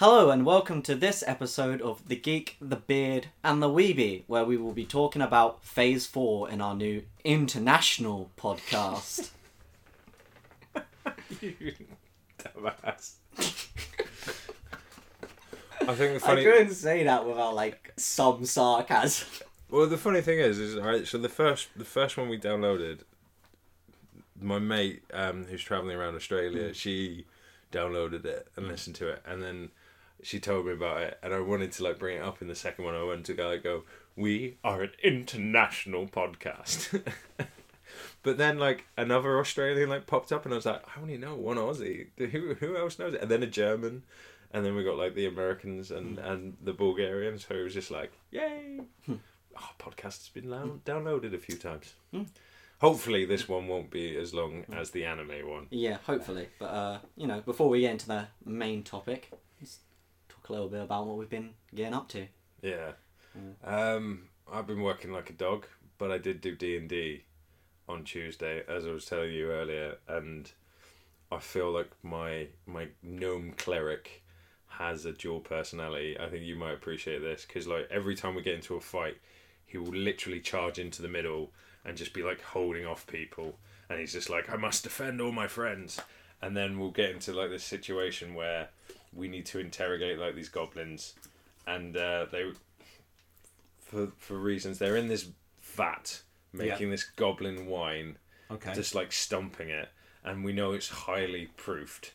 Hello and welcome to this episode of The Geek, The Beard and The Weeby, where we will be talking about Phase 4 in our new international podcast. You dumbass. I think the I funny. couldn't say that without like some sarcasm. Well, the funny thing is, is alright. So the first, the first one we downloaded, my mate um, who's traveling around Australia, she downloaded it and listened to it, and then she told me about it, and I wanted to like bring it up in the second one. I went to go, like, go, we are an international podcast. But then, like another Australian like popped up, and I was like, I only know one Aussie. Who who else knows it? And then a German, and then we got like the Americans and hmm. and the Bulgarians. So it was just like, yay! Hmm. oh, podcast has been down- downloaded a few times. Hmm. Hopefully, this one won't be as long as the anime one. Yeah, hopefully. But uh, you know, before we get into the main topic, a little bit about what we've been getting up to. Yeah. Um, I've been working like a dog, but I did do D and D on Tuesday, as I was telling you earlier, and I feel like my my gnome cleric has a dual personality. I think you might appreciate this because like every time we get into a fight, he will literally charge into the middle and just be like holding off people, and he's just like, I must defend all my friends, and then we'll get into like this situation where we need to interrogate like these goblins, and uh, they for for reasons they're in this vat making this goblin wine Okay. just like stumping it. And we know it's highly proofed.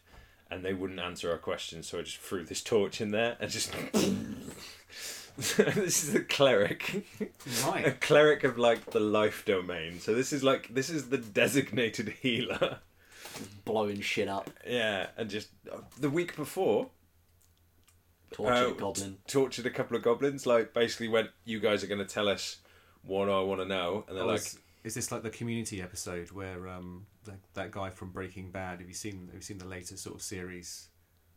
And they wouldn't answer our questions so i just threw this torch in there and just this is a cleric. A cleric of like the life domain. So this is like this is the designated healer Blowing shit up, yeah and just the week before torture uh, goblin. tortured a couple of goblins like basically went you guys are going to tell us what i want to know and they're Oh, like is, is this like the Community episode where um that, that guy from Breaking Bad? Have you seen Have you seen the latest sort of series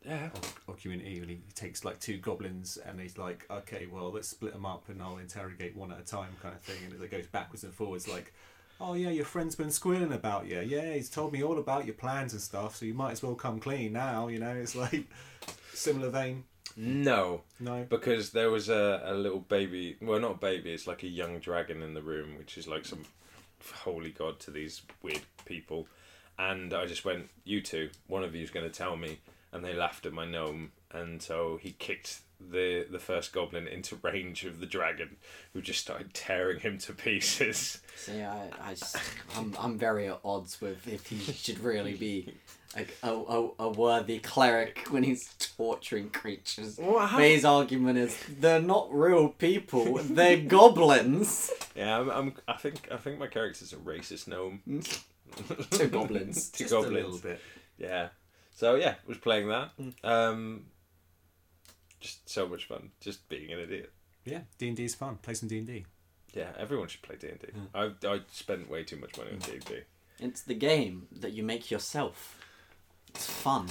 yeah of, of Community? And he takes like two goblins and he's like, okay, well let's split them up and I'll interrogate one at a time, kind of thing. And it goes backwards and forwards, like. Oh yeah, your friend's been squealing about you. Yeah, he's told me all about your plans and stuff. So you might as well come clean now. You know, it's like similar vein. no No. because there was a, a little baby well not a baby it's like a young dragon in the room which is like some holy god to these weird people and i just went you two one of you's going to tell me and they laughed at my gnome and so he kicked the the first goblin into range of the dragon who just started tearing him to pieces See, I, I just, I'm, I'm very at odds with if he should really be like a, a, a worthy cleric when he's torturing creatures. What But his argument is they're not real people; they're goblins. yeah I'm, I'm i think i think my character's a racist gnome Two goblins. two Just goblins a little bit. Yeah. So yeah, was playing that. Um, just so much fun. Just being an idiot. Yeah, D and D is fun. Play some D and D. Yeah, everyone should play D and D. Hmm. I I spent way too much money on hmm. D and D. It's the game that you make yourself. It's fun.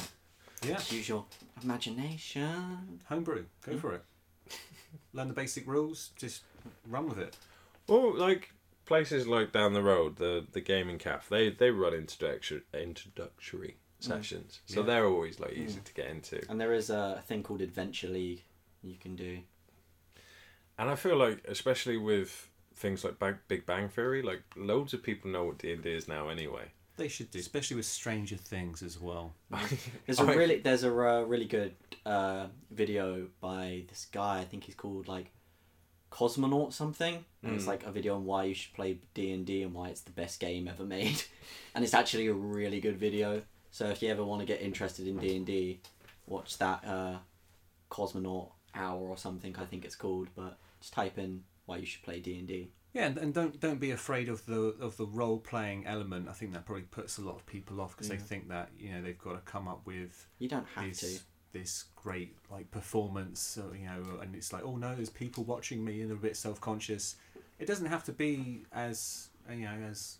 Yeah. Just use your imagination. Homebrew, go hmm. for it. Learn the basic rules, just run with it. Well, like places like down the road, the the gaming cafe, they they run introductory introductory sessions, so Yeah. they're always like easy to get into. And there is a thing called Adventure League you can do. And I feel like, especially with things like Bang, Big Bang Theory, like loads of people know what D and D is now anyway. They should do, especially with Stranger Things as well. There's a I- really there's a uh, really good uh, video by this guy. I think he's called like Cosmonaut something. And it's Mm. like a video on why you should play D and D and why it's the best game ever made. and it's actually a really good video. So if you ever want to get interested in D and D, watch that uh, Cosmonaut Hour or something. I think it's called. But just type in why you should play D and D. Yeah, and, and don't don't be afraid of the of the role playing element. I think that probably puts a lot of people off because Yeah. they think that you know they've got to come up with You don't have this to. this great like performance, you know, and it's like oh no, there's people watching me and they're a bit self conscious. It doesn't have to be as you know as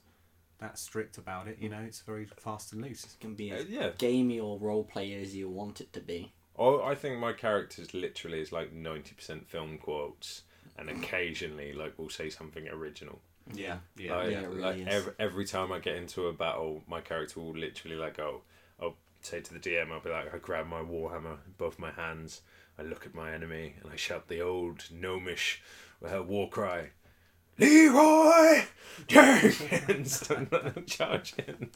that strict about it. You know, it's very fast and loose. It can be Uh, yeah. gamey or role play as you want it to be. Oh, I think my character's literally is like ninety percent film quotes, and occasionally like we'll say something original. Yeah, yeah, like, Yeah, it really like is. every, every time I get into a battle, my character will literally like go, I'll say to the DM, I'll be like, I grab my warhammer in both my hands, I look at my enemy, and I shout the old gnomish uh, war cry, Leeroy Jenkins, and let them charge in.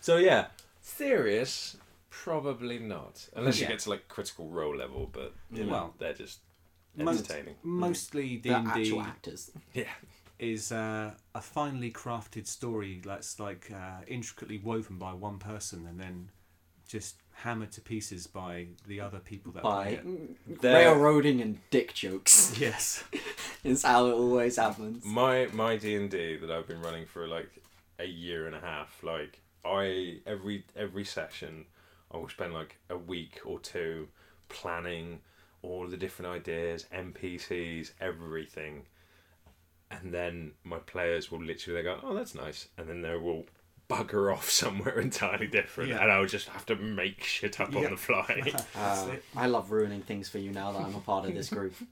So yeah, serious, probably not, unless Yeah. you get to like critical role level, but you know, Well, they're just Most, entertaining. mostly The actual actors. Yeah. is uh, a finely crafted story that's like uh, intricately woven by one person and then just hammered to pieces by the other people that By play it. They're- railroading and dick jokes. Yes. is how it always happens. my my D and D that I've been running for like a year and a half. Like I every every session, I will spend like a week or two planning all the different ideas, NPCs, everything, and then my players will literally they go, "Oh, that's nice," and then they will bugger off somewhere entirely different, Yeah. and I'll just have to make shit up Yeah. on the fly. Uh. I love ruining things for you now that I'm a part of this group.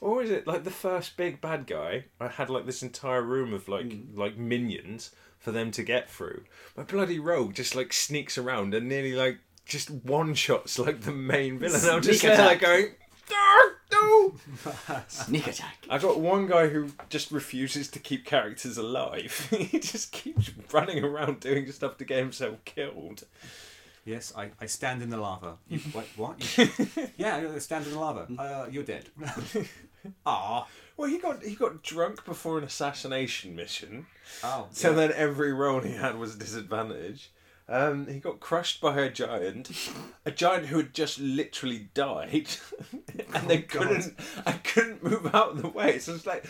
Or is it like the first big bad guy? I had like this entire room of like Mm. like minions for them to get through. My bloody rogue just like sneaks around and nearly like just one shots like the main villain. I'm just Sneak there like going, "Ah, no! Sneak attack. I got one guy who just refuses to keep characters alive. he just keeps running around doing stuff to get himself killed. Yes, I, I stand in the lava. You, what? What? You, yeah, I stand in the lava. Uh, you're dead. Ah. Well, he got he got drunk before an assassination mission. Oh. So yeah. then every roll he had was a disadvantage. Um, he got crushed by a giant, a giant who had just literally died, and they Oh, couldn't. I couldn't move out of the way. So it's like,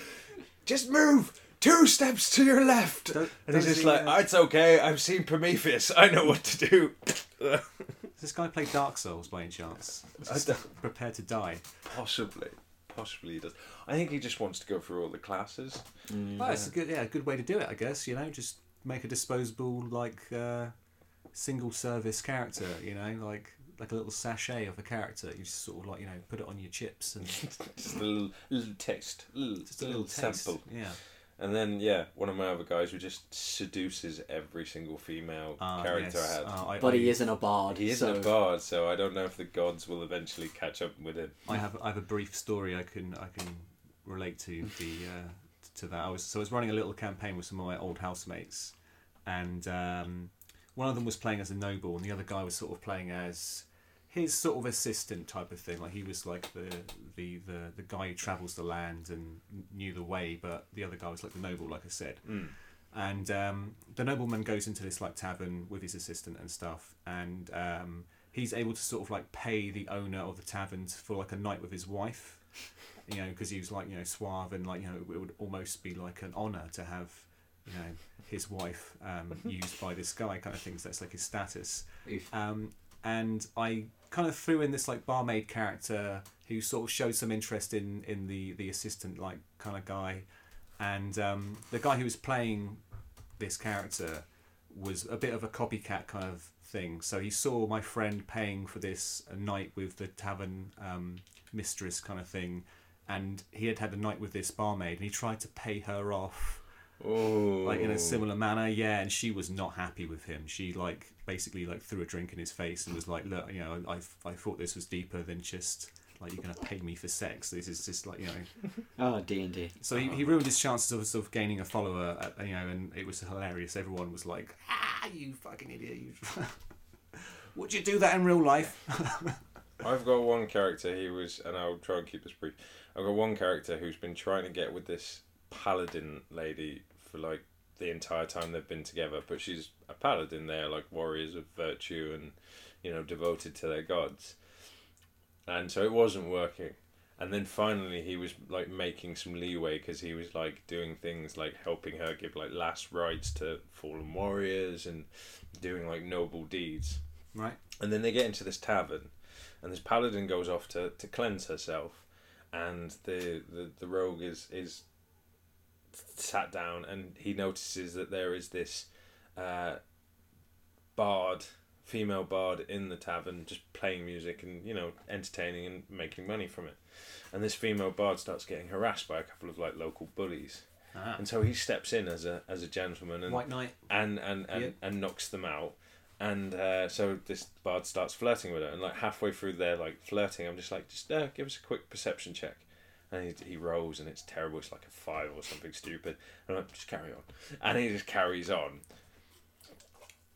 just move two steps to your left, Don't- and he's just like, uh, "Oh, it's okay. I've seen Prometheus. I know what to do. Does this guy play Dark Souls by any chance? Prepare to die. possibly, possibly he does. I think he just wants to go through all the classes. Well, it's a good, yeah, a good way to do it, I guess. You know, just make a disposable, like, uh, single service character. You know, like like a little sachet of a character. You just sort of like, you know, put it on your chips and Just a little, little taste, little, just a little taste. sample. Yeah. And then yeah, one of my other guys who just seduces every single female Ah, character yes. I had. Ah, I, But I, he isn't a bard. he isn't so a bard, so I don't know if the gods will eventually catch up with him. I have I have a brief story I can I can relate to the uh, to that. I was so I was running a little campaign with some of my old housemates, and um, one of them was playing as a noble, and the other guy was sort of playing as his sort of assistant type of thing. Like he was like the the the, the guy who travels the land and knew the way, but the other guy was like the noble, like I said. Mm. And um, the nobleman goes into this like tavern with his assistant and stuff, and um, he's able to sort of like pay the owner of the tavern for like a night with his wife, you know, because he was like you know suave and like you know it would almost be like an honor to have you know his wife um, used by this guy kind of things. That's like his status. Um, and I kind of threw in this like barmaid character who sort of showed some interest in in the the assistant like kind of guy, and um, the guy who was playing this character was a bit of a copycat kind of thing. So he saw my friend paying for this a night with the tavern um, mistress kind of thing, and he had had a night with this barmaid, and he tried to pay her off Oh, like in a similar manner yeah and she was not happy with him she like basically like threw a drink in his face and was like look you know i, I thought this was deeper than just like you're gonna pay me for sex this is just like you know Oh, D and D. so he, he ruined his chances of sort of gaining a follower at, you know and it was hilarious everyone was like ah you fucking idiot you would you do that in real life I've got one character. He was, and I'll try and keep this brief. I've got one character who's been trying to get with this paladin lady for like the entire time they've been together. But she's a paladin. They're like warriors of virtue and you know devoted to their gods. And so it wasn't working. And then finally he was like making some leeway because he was like doing things like helping her give like last rites to fallen warriors and doing like noble deeds. right And then they get into this tavern, and this paladin goes off to, to cleanse herself, and the, the, the rogue is is sat down, and he notices that there is this uh, bard, female bard in the tavern, just playing music and you know entertaining and making money from it. And this female bard starts getting harassed by a couple of like local bullies, ah. and so he steps in as a as a gentleman and white knight and and and, Yeah. and knocks them out and uh, so this bard starts flirting with her, and like halfway through their like flirting, I'm just like, just uh, give us a quick perception check. And he, he rolls, and it's terrible. It's like a five or something stupid. And I'm like, just carry on. And he just carries on.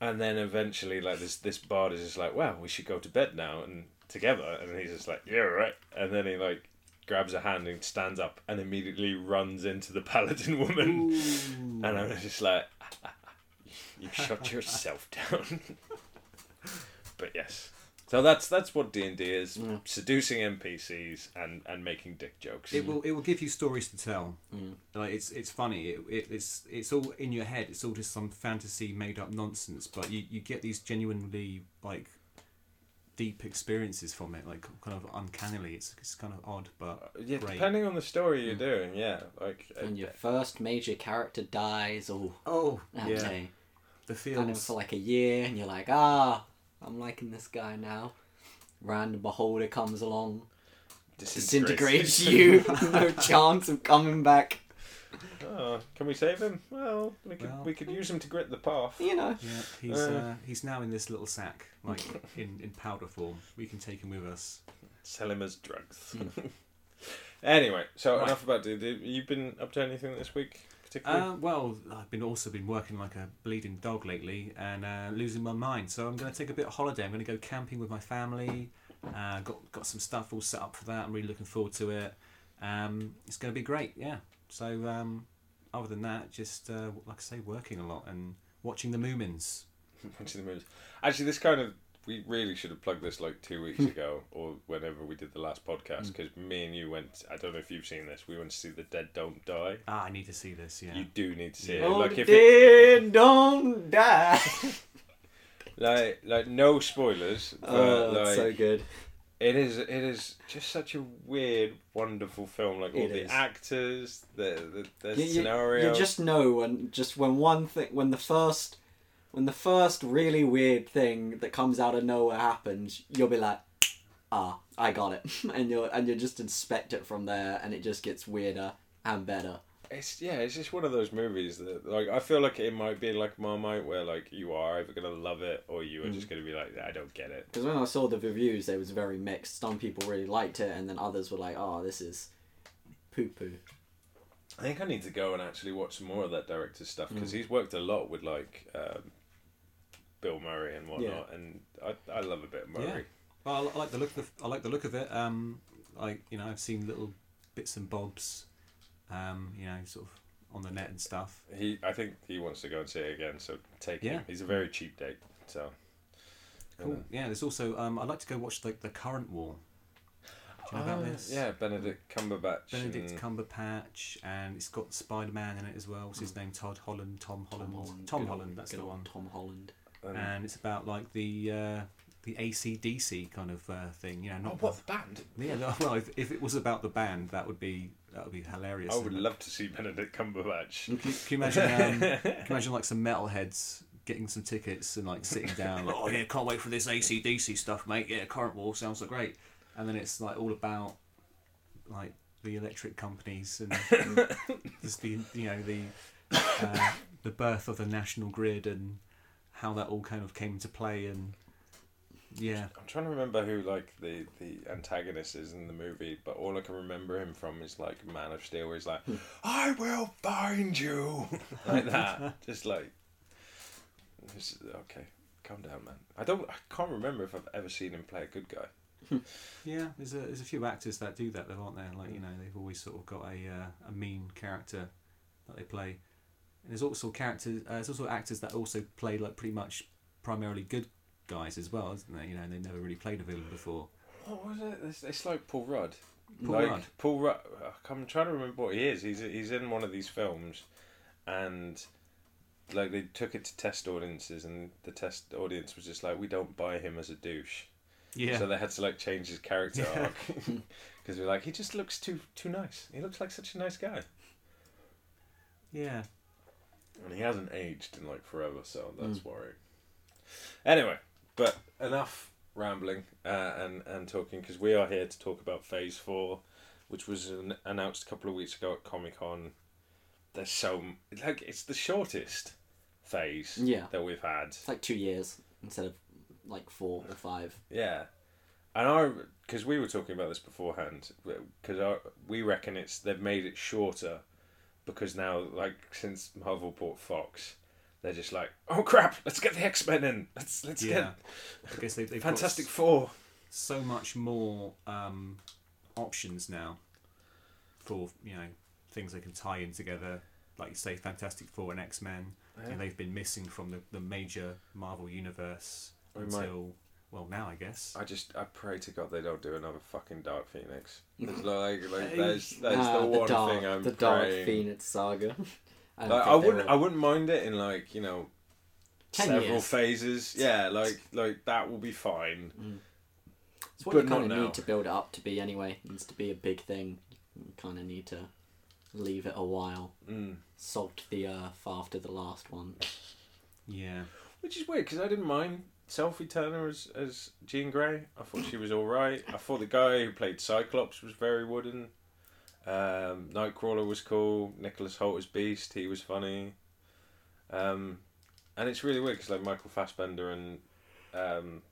And then eventually, like this this bard is just like, "Well, we should go to bed now and together." And he's just like, "Yeah, right." And then he like grabs a hand and stands up and immediately runs into the paladin woman. Ooh. And I'm just like, "You shut yourself down." but yes, so that's that's what D and D is: Yeah. seducing NPCs and and making dick jokes. It will it will give you stories to tell. Mm. Like it's it's funny. It, it, it's it's all in your head. It's all just some fantasy made up nonsense. But you, you get these genuinely like deep experiences from it. Like kind of uncannily. It's it's kind of odd, but yeah, great. depending on the story you're doing, yeah, like uh, your first major character dies, or oh that yeah, day. the Had him feels. for like a year, and you're like, ah, I'm liking this guy now. Random beholder comes along, disintegrates you, no chance of coming back. Oh, can we save him? Well, we could Well- we could use him to grit the path. You know, Yeah, he's Uh. uh, he's now in this little sack, like in, in powder form. We can take him with us. Sell him as drugs. anyway, so Right. enough about D. You've been up to anything this week, particularly? Uh, well, I've been also been working like a bleeding dog lately and uh, losing my mind. So I'm going to take a bit of holiday. I'm going to go camping with my family. Uh, got got some stuff all set up for that. I'm really looking forward to it. Um, it's going to be great. Yeah. So um, other than that, just uh, like I say, working a lot and watching the Moomins. Watching the movies. Actually, this kind of we really should have plugged this like two weeks ago or whenever we did the last podcast because me and you went. I don't know if you've seen this. We went to see The Dead Don't Die. Ah, I need to see this. Yeah. You do need to see Yeah. it. oh, Like if it, dead, don't die. like like no spoilers, but oh, like it's so good. It is. It is just such a weird, wonderful film. Like all It the is. actors, the the, the You, you- scenario. you just know when just when one thing when the first when the first really weird thing that comes out of nowhere happens, you'll be like, ah, I got it, and you'll and you just inspect it from there, and it just gets weirder and better. It's yeah. It's just one of those movies that like I feel like it might be like Marmite, where like you are either gonna love it or you are Mm. just gonna be like, I don't get it. Because when I saw the reviews, they was very mixed. Some people really liked it, and then others were like, oh, this is poo poo. I think I need to go and actually watch some more of that director's stuff because Mm. he's worked a lot with like um, Bill Murray and whatnot, and I, I love a bit of Murray. Yeah. Well, I like the look of I like the look of it. Um, like you know, I've seen little bits and bobs, um, you know, sort of on the net and stuff. He, I think he wants to go and see it again, so take Yeah. him. He's a very cheap date, so. Cool. Yeah, there's also um, I'd like to go watch like the current war. Do you know about Ah, this? Yeah, Benedict Cumberbatch. Benedict and- Cumberbatch, and it's got Spider Man in it as well. What's his name? Todd Holland, Tom Holland, Tom Good Holland. that's good the one. Tom Holland. And- And it's about like the uh, the ACDC kind of uh, thing. You know, oh, not what the band? Yeah, no, well, if, if it was about the band, that would be that would be hilarious. I would love to see Benedict Cumberbatch. Can, can you imagine? Um, can you imagine like some metalheads getting some tickets and like sitting down, like, oh yeah, can't wait for this ACDC stuff, mate. Yeah, Current War sounds like great. And then it's like all about like the electric companies and just the you know the uh, the birth of the national grid and how that all kind of came into play and yeah. I'm trying to remember who like the the antagonist is in the movie, but all I can remember him from is like Man of Steel, where he's like, "I will find you," like that. Just like, just, okay, calm down, man. I don't, I can't remember if I've ever seen him play a good guy. Yeah, there's a there's a few actors that do that though, aren't there? Like you know, they've always sort of got a uh, a mean character that they play. And there's also characters. Uh, there's also actors that also play like pretty much primarily good guys as well, isn't there? You know, they never really played a villain before. What was it? It's, it's like Paul Rudd. Paul like, Rudd. Paul Rudd. I'm trying to remember what he is. He's he's in one of these films, and like they took it to test audiences, and the test audience was just like, we don't buy him as a douche. Yeah. So they had to like change his character Yeah. arc because we're like, he just looks too too nice. He looks like such a nice guy, yeah. And he hasn't aged in like forever, so that's worrying. Anyway, but enough rambling uh, and and talking because we are here to talk about Phase Four, which was an, announced a couple of weeks ago at Comic Con. There's so like it's the shortest phase Yeah. that we've had. It's like two years. instead of like four or five. Yeah, and I because we were talking about this beforehand because we reckon it's they've made it shorter because now like since Marvel bought Fox, they're just like oh crap let's get the X Men in let's let's Yeah. I guess they, get they've Fantastic Four. so much more um, options now for you know things they can tie in together. Like you say, Fantastic Four and X Men, Yeah. and they've been missing from the, the major Marvel universe We might- until well now I guess. I just I pray to God they don't do another fucking Dark Phoenix. It's like like Hey. that's that's Ah, the one dark, thing I'm the Dark praying. Phoenix saga. I, Like, I wouldn't will. I wouldn't mind it in like you know 10 several years. phases. Yeah, like like that will be fine. It's what but you kind of need to build it up to be anyway. It needs to be a big thing. You kind of need to leave it a while. Mm. Salt the earth after the last one. yeah, Which is weird because I didn't mind Sophie Turner as as Jean Grey. I thought she was all right. I thought the guy who played Cyclops was very wooden. Um, Nightcrawler was cool. Nicholas Hoult as Beast, he was funny. Um, and it's really weird because like Michael Fassbender and um,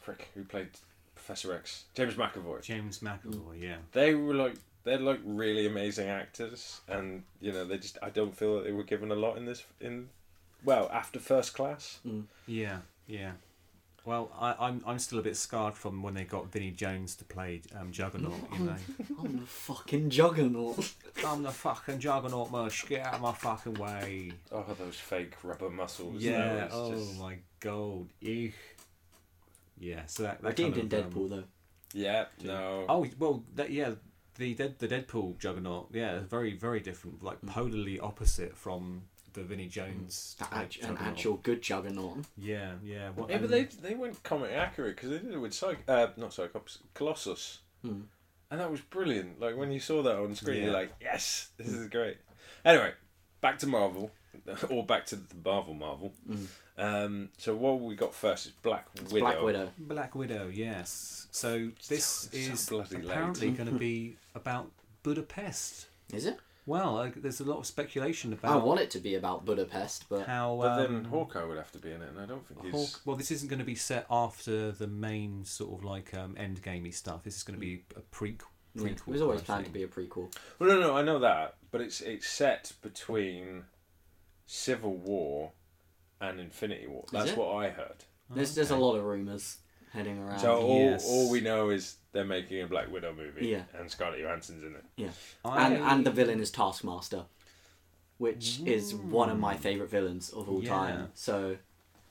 frick, who played Professor X, James McAvoy. James McAvoy. Yeah, They were like they're like really amazing actors, and you know they just I don't feel that they were given a lot in this in well after First Class. yeah, yeah. Well, I, I'm I'm still a bit scarred from when they got Vinnie Jones to play um, Juggernaut. You know, I'm the fucking juggernaut. I'm the fucking Juggernaut, mush. Get out of my fucking way. Oh, those fake rubber muscles. Yeah. That Oh just- my god. Eek. Yeah. So that, that Redeemed in kind of, um, Deadpool though. Yeah. No. Oh well, that, yeah. The Dead the Deadpool Juggernaut. Yeah, very very different. Like polarly opposite from the Vinnie Jones. An, an Juggernaut. actual good juggernaut. Yeah, yeah. What, yeah, but and- they they went comic accurate because they did it with Psych, uh, not Cyclops, Colossus, Hmm. and that was brilliant. Like when you saw that on screen, you're like, yes, this is great. Anyway, back to Marvel, or back to the Marvel Marvel. Mm. Um, so what we got first is Black It's Widow. Black Widow. Black Widow, yes. So this So- so is bloody apparently going to be about Budapest. Is it? Well, uh, there's a lot of speculation about. I want it to be about Budapest, but how. But um, then Hawkeye would have to be in it, and I don't think he's. Hawk, well, this isn't going to be set after the main sort of like um, end gamey stuff. This is going to be a prequel. yeah, it was always kind planned to be a prequel. Well, no, no, I know that, but it's it's set between Civil War and Infinity War. That's what I heard. There's there's a lot of rumors heading around. So all, yes. all we know is they're making a Black Widow movie, Yeah. and Scarlett Johansson's in it. Yeah. And I- and the villain is Taskmaster, which is one of my favorite villains of all Yeah. time. So,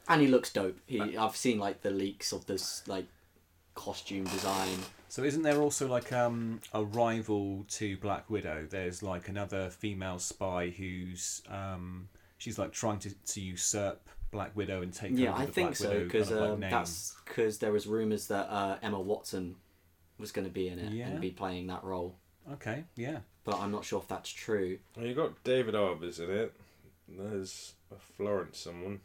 and he looks dope. He I've seen like the leaks of this like costume design. So isn't there also like um, a rival to Black Widow? There's like another female spy who's um, she's like trying to, to usurp Black Widow and take Yeah, over I the think Black so because kind of, like, um, that's because there was rumors that uh, Emma Watson was going to be in it Yeah. and be playing that role, okay. Yeah, but I'm not sure if that's true. Well, you got David Harbours in it. There's a Florence someone.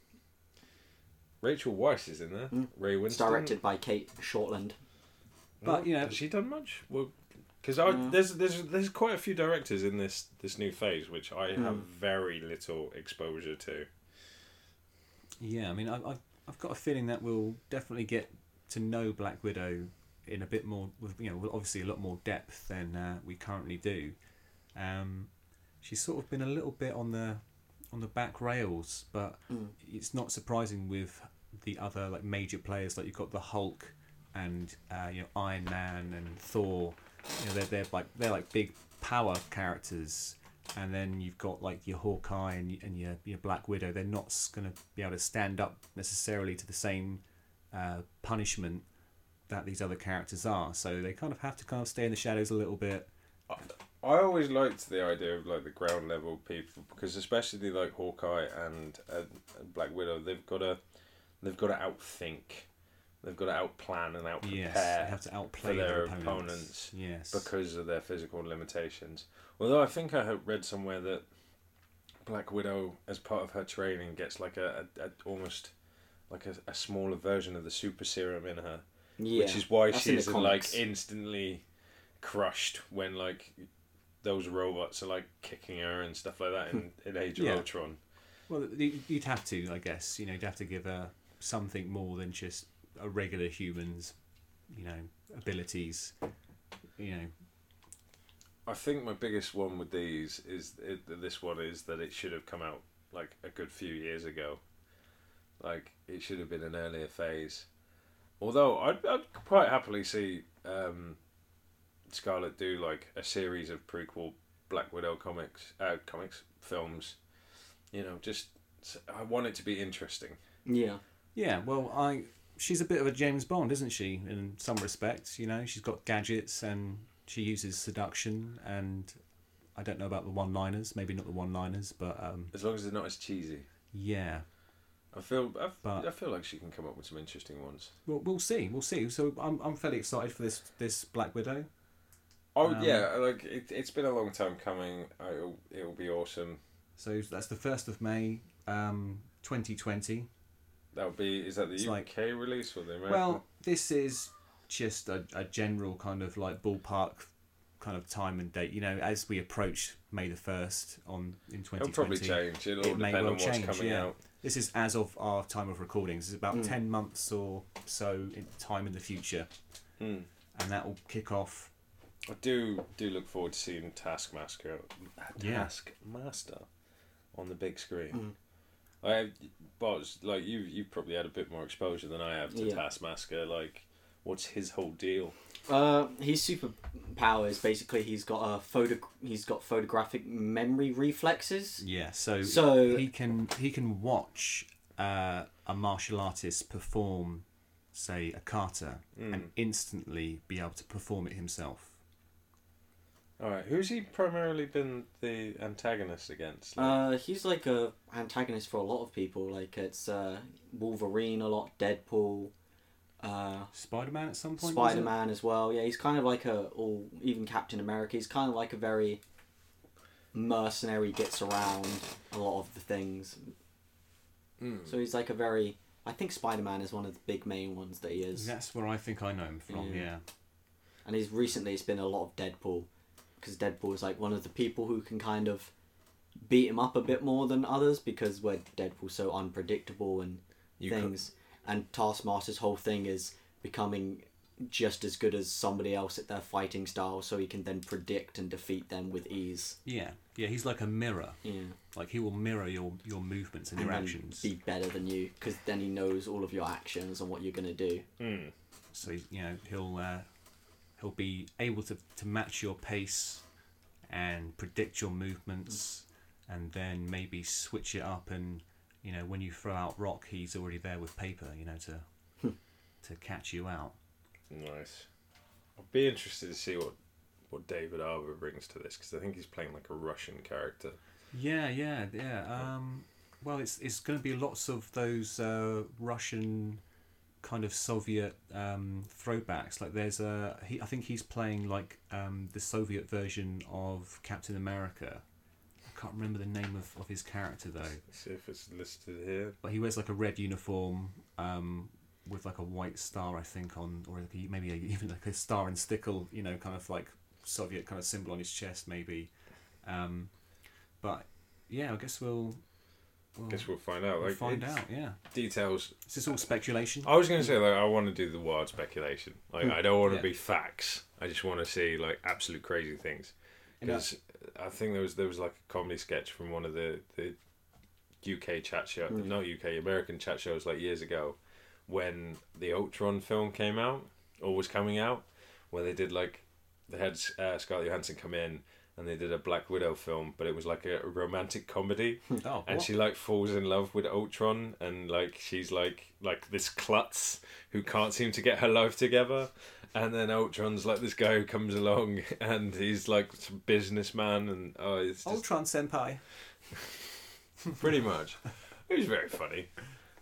Rachel Weisz is in there. Mm. Ray It's Winstone. directed by Cate Shortland. But, you know- has she done much? Well, because No. there's there's there's quite a few directors in this this new phase which I have Mm. very little exposure to. yeah. I mean, I, I've I've got a feeling that we'll definitely get to know Black Widow in a bit more, with you know, obviously a lot more depth than uh, we currently do. Um, she's sort of been a little bit on the on the back rails, but Mm. it's not surprising with the other like major players like you've got the Hulk and uh, you know Iron Man and Thor. You know they're they're like they're like big power characters, and then you've got like your Hawkeye and, and your your Black Widow. They're not going to be able to stand up necessarily to the same uh, punishment that these other characters are. So they kind of have to kind of stay in the shadows a little bit. I always liked the idea of like the ground level people because especially like Hawkeye and, and, and Black Widow, they've got to they've got to outthink, they've got to outplan and outprepare Yes, they have to outplay for their their opponents. opponents. Yes, because of their physical limitations. Although I think I read somewhere that Black Widow, as part of her training, gets like a, a, a almost like a, a smaller version of the super serum in her, Yeah, which is why that's in the she's like instantly crushed when like those robots are like kicking her and stuff like that in, hmm. in Age of Yeah. Ultron. Well, you- you'd have to, I guess. You know, you'd have to give her something more than just a regular human's, you know, abilities. You know, I think my biggest one with these is it, this one is that it should have come out like a good few years ago. Like it should have been an earlier phase. Although I'd, I'd quite happily see um, Scarlett do like a series of prequel Black Widow comics, uh, comics films. You know, just I want it to be interesting. Yeah. yeah. Well, I she's a bit of a James Bond, isn't she? In some respects, you know, she's got gadgets and she uses seduction and. I don't know about the one-liners. Maybe not the one-liners, but um, As long as they're not as cheesy. yeah. I feel I, But- I feel like she can come up with some interesting ones. Well, we'll see. We'll see. So I'm, I'm fairly excited for this this Black Widow. Oh Um, yeah, like it, it's been a long time coming. It'll, it'll be awesome. So that's the first of May, um, 2020. That'll be is that the It's UK like- release or the American? Well, this is just a, a general kind of like ballpark kind of time and date. You know, as we approach May the first on in 2020. it'll probably change. It'll It may well on what's change. coming yeah. out. This is as of our time of recordings. is about Mm. 10 months or so in time in the future, Hmm. and that will kick off. I do do look forward to seeing Taskmaster, Yeah. Taskmaster, on the big screen. Mm. I, Boz, like you, you've probably had a bit more exposure than I have to Yeah. Taskmaster. Like, what's his whole deal? Uh, his superpower is basically he's got a photo. He's got photographic memory reflexes. Yeah. So So he can he can watch uh, a martial artist perform, say, a kata, Mm. and instantly be able to perform it himself. All right, who's he primarily been the antagonist against? Like, Uh, he's like a antagonist for a lot of people. Like it's uh, Wolverine a lot, Deadpool, uh, Spider Man at some point. Spider Man as well. Yeah, he's kind of like a, or even Captain America. He's kind of like a very mercenary. Gets around a lot of the things. mm. So he's like a very. I think Spider Man is one of the big main ones that he is. That's where I think I know him from. Yeah. Yeah. And he's recently it's been a lot of Deadpool, because Deadpool is like one of the people who can kind of beat him up a bit more than others because where Deadpool's so unpredictable and You could- things, and Taskmaster's whole thing is becoming just as good as somebody else at their fighting style, so he can then predict and defeat them with ease. Yeah. Yeah. He's like a mirror. Yeah, Like he will mirror your your movements and, and your then actions. be better than you because then he knows all of your actions and what you're gonna do. Mm. So you know he'll uh, he'll be able to, to match your pace and predict your movements, and then maybe switch it up and you know when you throw out rock, he's already there with paper. You know to to catch you out. Nice. I'll be interested to see what what David Harbour brings to this because I think he's playing like a Russian character. Yeah, yeah, yeah. Um, well, it's it's going to be lots of those uh, Russian kind of Soviet um, throwbacks. Like there's a he, I think he's playing like um, the Soviet version of Captain America. I can't remember the name of, of his character though. Let's see if it's listed here. But he wears like a red uniform um, with like a white star, I think, on or maybe a, even like a star and stickle, you know, kind of like Soviet kind of symbol on his chest, maybe. Um, but yeah, I guess we'll. we'll Guess we'll find out. we'll Like find out. Yeah, Details. is this all speculation? I was gonna say like I want to do the wild speculation. Like I don't want to Yeah. be facts. I just want to see like absolute crazy things. Because I think there was there was like a comedy sketch from one of the the UK chat show, Mm. not UK American chat shows like years ago, when the Ultron film came out or was coming out, where they did like they had uh, Scarlett Johansson come in and they did a Black Widow film, but it was like a romantic comedy Oh, and what? she like falls in love with Ultron, and like she's like like this klutz who can't seem to get her life together, and then Ultron's like this guy who comes along, and he's like some businessman, and oh, it's just Ultron Senpai. pretty much. It was very funny,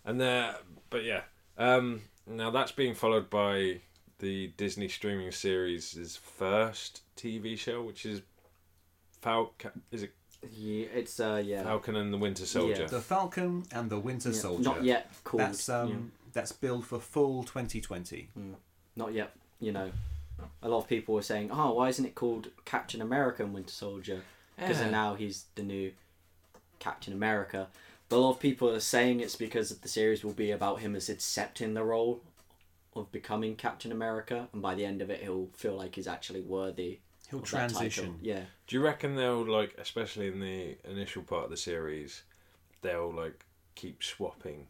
and there, but yeah. Um, now that's being followed by the Disney streaming series' first TV show, which is Falcon. Is it Yeah, it's uh yeah. Falcon and the Winter Soldier? The Falcon and the Winter Yeah, Soldier. Not yet called. That's um that's billed for full 2020. Mm. Not yet. You know, a lot of people were saying, "Oh, why isn't it called Captain America and Winter Soldier?" Because Yeah. now he's the new Captain America. But a lot of people are saying it's because the series will be about him as accepting the role of becoming Captain America, and by the end of it, he'll feel like he's actually worthy. He'll of that title. transition. Yeah. Do you reckon they'll like, especially in the initial part of the series, they'll like keep swapping,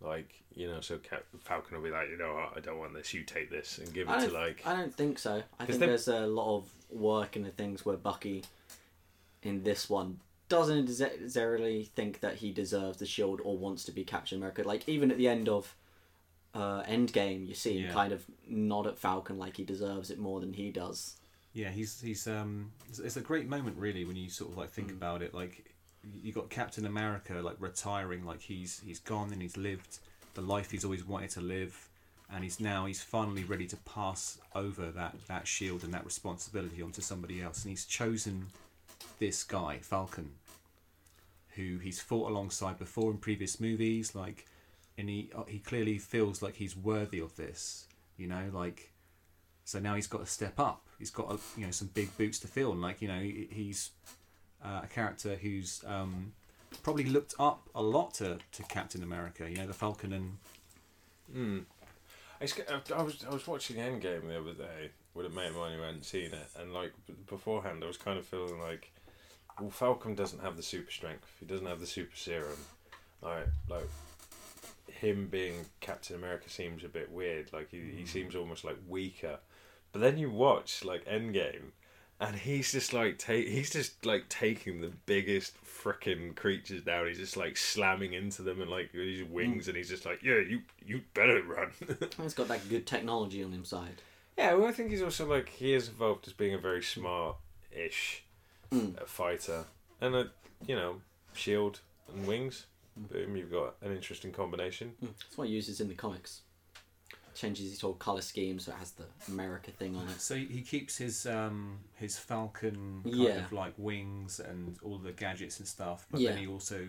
like you know, so Cap- Falcon will be like, you know what, I don't want this, you take this, and give I it don't, to like. I don't think so. I 'Cause think they- there's a lot of work in the things where Bucky, in this one, doesn't necessarily think that he deserves the shield or wants to be Captain America. Like even at the end of uh, Endgame, you see him Yeah. kind of nod at Falcon like he deserves it more than he does. Yeah, he's he's um it's, it's a great moment really when you sort of like think about it. Like you got Captain America like retiring like he's he's gone and he's lived the life he's always wanted to live. And he's now he's finally ready to pass over that that shield and that responsibility onto somebody else. And he's chosen this guy Falcon who he's fought alongside before in previous movies. Like and he uh, he clearly feels like he's worthy of this you know? Like so now he's got to step up. He's got a, you know some big boots to fill, and like you know he, he's uh, a character who's um, probably looked up a lot to, to Captain America. You know the Falcon and Hmm. I, I was I was watching Endgame the other day with a mate of mine who hadn't seen it, and like beforehand, I was kind of feeling like, well, Falcon doesn't have the super strength. He doesn't have the super serum. Like like him being Captain America seems a bit weird. Like he, he seems almost like weaker. But then you watch like Endgame, and he's just like take he's just like taking the biggest freaking creatures down. He's just like slamming into them and like with his wings, and he's just like, yeah, you you better run. He's got that good technology on his side. yeah, well, I think he's also like he is evolved as being a very smart-ish Mm. uh, fighter, and a you know shield and wings. Boom, you've got an interesting combination. Mm. That's what he uses in the comics. Changes his whole color scheme so it has the America thing on it. so he keeps his um his Falcon kind Yeah. of like wings and all the gadgets and stuff, but Yeah. then he also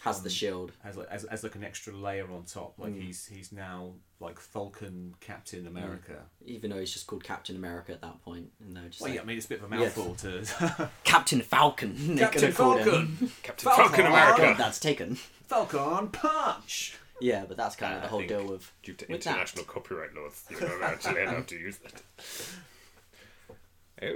Has the Um, shield. has like as, as like an extra layer on top. Like Mm. he's he's now like Falcon Captain America. Even though he's just called Captain America at that point, and they're just Well, like, yeah, I mean it's a bit of a mouthful to Captain Falcon. Captain have called him. Falcon, Captain Falcon! Falcon America. that's taken. Falcon Punch. Yeah, but that's kind of Uh, the whole deal with. Due to With that. international copyright laws, you're not actually allowed to use that. It,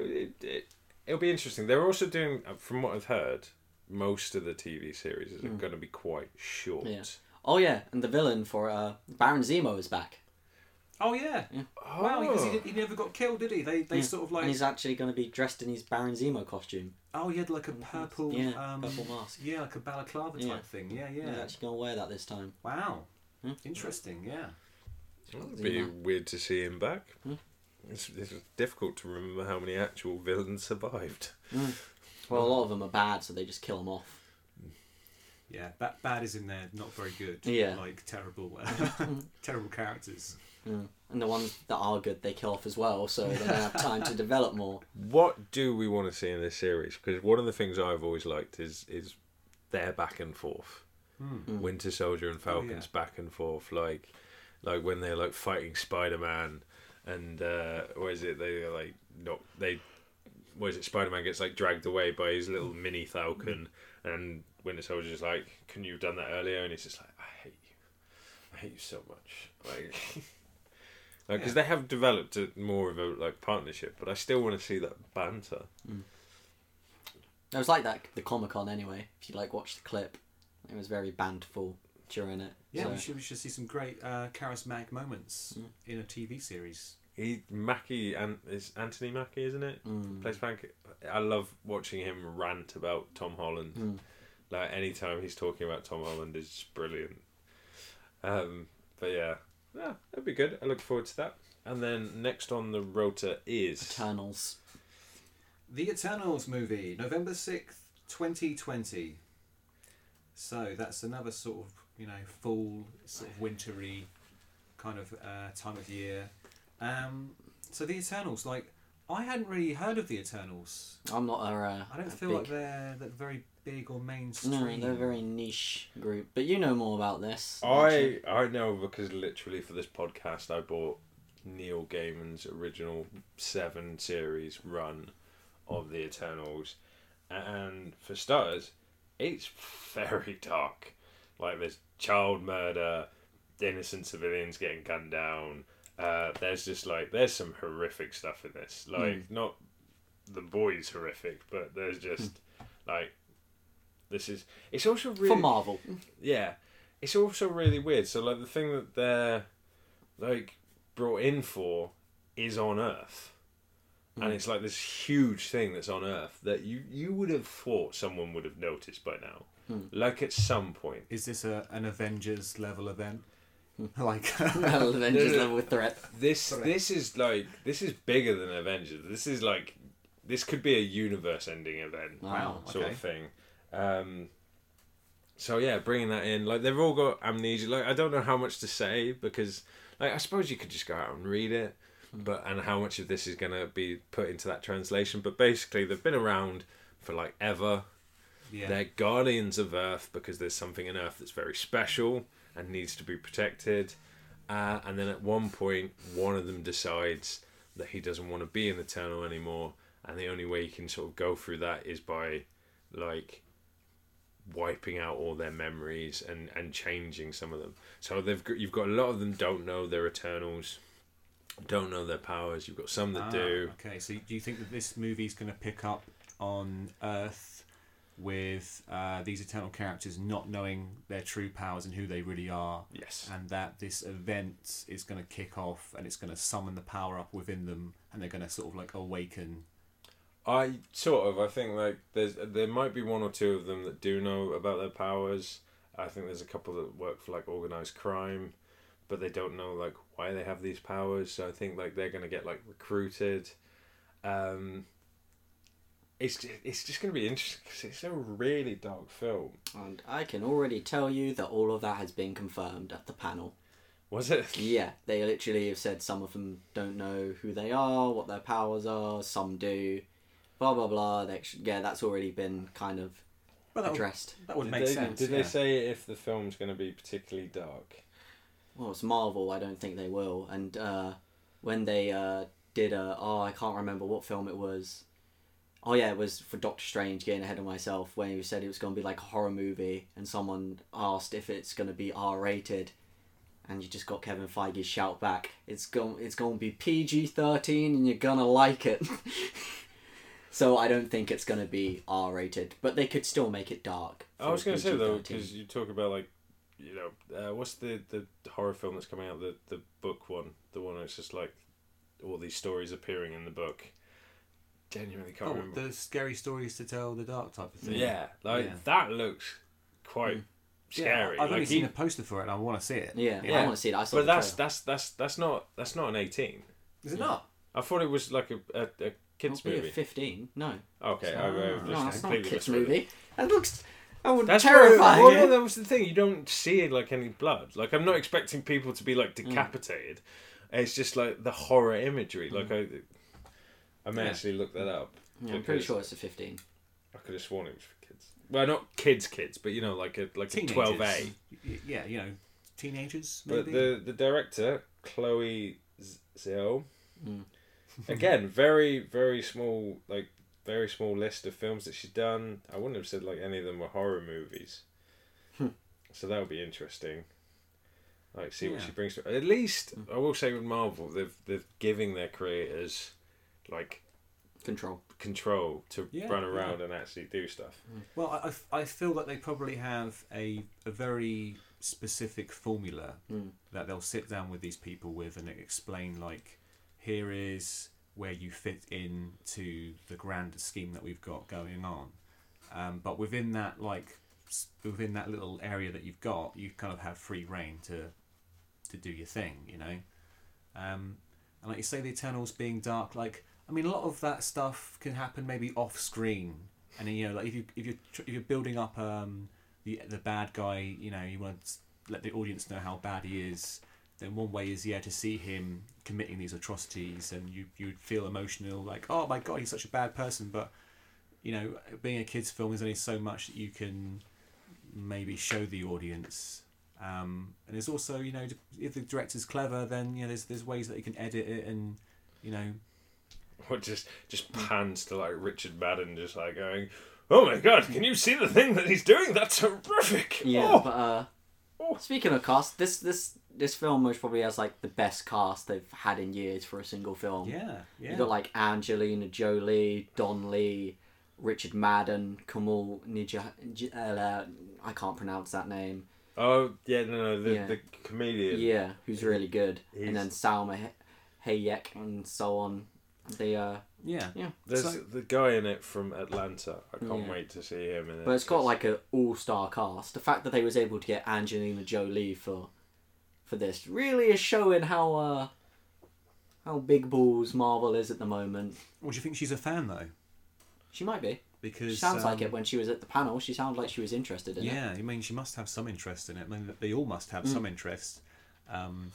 it, it, it'll be interesting. They're also doing, uh, from what I've heard, most of the TV series are going to be quite short. Yeah. Oh yeah, and the villain for uh, Baron Zemo is back. Oh yeah. Oh. Wow, because he, did- he never got killed, did he? They they Yeah. sort of like. and like he's actually going to be dressed in his Baron Zemo costume. oh he had like a purple Yeah, um, purple mask. yeah like a balaclava Yeah. type thing. Yeah, yeah. He's yeah. actually going to wear that this time. Wow. Hmm. Interesting. Yeah. It'd be weird to see him back. Hmm. It's, it's difficult to remember how many actual villains survived. Well, a lot of them are bad, so they just kill them off. Yeah. That bad is in there. Not very good. Yeah. Like terrible, terrible characters. Mm. And the ones that are good, they kill off as well, so they don't have time to develop more. What do we want to see in this series? Because one of the things I've always liked is is their back and forth. Hmm. Winter Soldier and Falcons Oh, yeah. back and forth, like like when they're like fighting Spider Man, and uh, what is it? They like not they. What is it? Spider Man gets like dragged away by his little mini Falcon, and Winter Soldier's like, "Can you have done that earlier?" And he's just like, "I hate you, I hate you so much." Like, because Yeah. they have developed a, more of a like partnership, but I still want to see that banter. It was like that the Comic Con anyway. If you like watch the clip, it was very bandful during it. Yeah, so- we should we should see some great uh, charismatic moments Mm. in a TV series. He Mackie and is Anthony Mackie, isn't it? Mm. Plays Frank. I love watching him rant about Tom Holland. Mm. Like anytime he's talking about Tom Holland is brilliant. Um, but yeah, yeah, that'd be good. I look forward to that. And then next on the rota is Eternals. The Eternals movie, November 6th, 2020. So that's another sort of, you know, fall, sort of wintry kind of uh, time of year. Um, so The Eternals, like, I hadn't really heard of The Eternals. I'm not a. Uh, I don't a feel big, like they're, they're very big or mainstream. No, they're a very niche group. But you know more about this. I I know because literally for this podcast I bought Neil Gaiman's original seven series run of the Eternals, and for starters, it's very dark. Like there's child murder, innocent civilians getting gunned down. Uh, there's just like there's some horrific stuff in this. Like not the boys horrific, but there's just like this is. It's also really For Marvel. yeah, it's also really weird. So like the thing that they're like brought in for is on Earth, and mm. it's like this huge thing that's on Earth that you you would have thought someone would have noticed by now, hmm. like at some point. Is this a, an Avengers level event? Hmm. like, Avengers level threat. This this is like this is bigger than Avengers. This is like this could be a universe-ending event. Wow, sort okay. of thing. Um, so yeah, bringing that in, like they've all got amnesia. Like I don't know how much to say because, like, I suppose you could just go out and read it, but and how much of this is gonna be put into that translation. But basically, they've been around for like ever. yeah. They're guardians of Earth because there's something in Earth that's very special and needs to be protected. Uh, and then at one point, one of them decides that he doesn't want to be an Eternal anymore, and the only way he can sort of go through that is by, like, wiping out all their memories and and changing some of them. So they've got, you've got a lot of them don't know they're Eternals, don't know their powers. You've got some that Ah, do. Okay, so do you think that this movie's going to pick up on Earth with uh, these Eternal characters not knowing their true powers and who they really are? Yes. And that this event is going to kick off and it's going to summon the power up within them and they're going to sort of like awaken. I sort of. I think like there's there might be one or two of them that do know about their powers. I think there's a couple that work for like organized crime, but they don't know like why they have these powers. So I think like they're gonna get like recruited. Um, it's it's just gonna be interesting because it's a really dark film. And I can already tell you that all of that has been confirmed at the panel. Was it? Yeah, they literally have said some of them don't know who they are, what their powers are, some do. Blah blah blah. They, actually- yeah, that's already been kind of Well, that would, addressed. that would did make they, sense. Did yeah. they say if the film's gonna be particularly dark? Well, it's Marvel. I don't think they will. And uh, when they uh, did a oh, I can't remember what film it was. Oh yeah, it was for Doctor Strange. Getting ahead of myself when he said it was going to be like a horror movie, and someone asked if it's going to be R rated, and you just got Kevin Feige's shout back. It's going it's going to be PG thirteen, and you're gonna like it. so I don't think it's going to be R rated, but they could still make it dark. I was gonna say though, because you talk about like, you know, uh, what's the the horror film that's coming out? The the book one, the one that's just like all these stories appearing in the book. Genuinely can't Oh, remember. the scary stories to tell the dark type of thing. Yeah, like Yeah. that looks quite scary. Yeah, I've only like, seen a poster for it and I want to see it. yeah, You I want to see it. I saw but that's trailer. that's that's that's not that's not an eighteen. Is it not? I thought it was like a a, a kids It'll a movie. 15. No. Okay, I, I Ah. just no, it's not a kids misread it. movie. That looks. That would That's terrifying. Where, well, no, that was the thing. You don't see like any blood. Like I'm not expecting people to be like decapitated. It's just like the horror imagery. Like I, I may Yeah. actually look that up. Yeah, I'm pretty sure it's a 15. I could have sworn it was for kids. Well, not kids, kids, but you know, like a like a twelve A. Yeah, you know, teenagers But the the director Chloe Z- Zhao, Mm. Again, very very small like very small list of films that she's done. I wouldn't have said like any of them were horror movies. Hmm. so that would be interesting. Like see what she brings to at least I will say with Marvel they've they've giving their creators like Control. control to Yeah, run yeah. around and actually do stuff. Well, I, I feel that they probably have a, a very specific formula Mm. that they'll sit down with these people with and explain, like, here is where you fit in to the grander scheme that we've got going on. Um, but within that, like, within that little area that you've got, you kind of have free reign to to do your thing, you know. Um, and like you say, the Eternals being dark, like I mean, a lot of that stuff can happen maybe off screen, and then, you know, like if you if you if you're building up um the the bad guy, you know, you want to let the audience know how bad he is. Then one way is yeah to see him committing these atrocities, and you you would feel emotional, like oh my god, he's such a bad person. But you know, being a kids' film, there's only so much that you can maybe show the audience. Um, and there's also, you know, if the director's clever, then you know, there's there's ways that he can edit it, and you know, Or just just pans to like Richard Madden just like going oh my god, can you see the thing that he's doing? That's horrific. Yeah, Oh. but uh, Oh. speaking of cost this this this film most probably has like the best cast they've had in years for a single film. Yeah, yeah. You got like Angelina Jolie, Don Lee, Richard Madden, Kamal Nija. J- Uh, I can't pronounce that name. Oh yeah, no, no, the, Yeah. the comedian. Yeah, who's really good. He's- And then Salma Hayek and so on. They uh, yeah. yeah. There's So- the guy in it from Atlanta. I can't Yeah. wait to see him in it. But it's got like an all star cast. The fact that they was able to get Angelina Jolie for for this really is showing how uh how big balls Marvel is at the moment. Well, do you think she's a fan though? She might be. Because She sounds like um, it when she was at the panel. She sounded like she was interested in it. Yeah, I mean, she must have some interest in it. I mean, they all must have Mm. some interest. Um,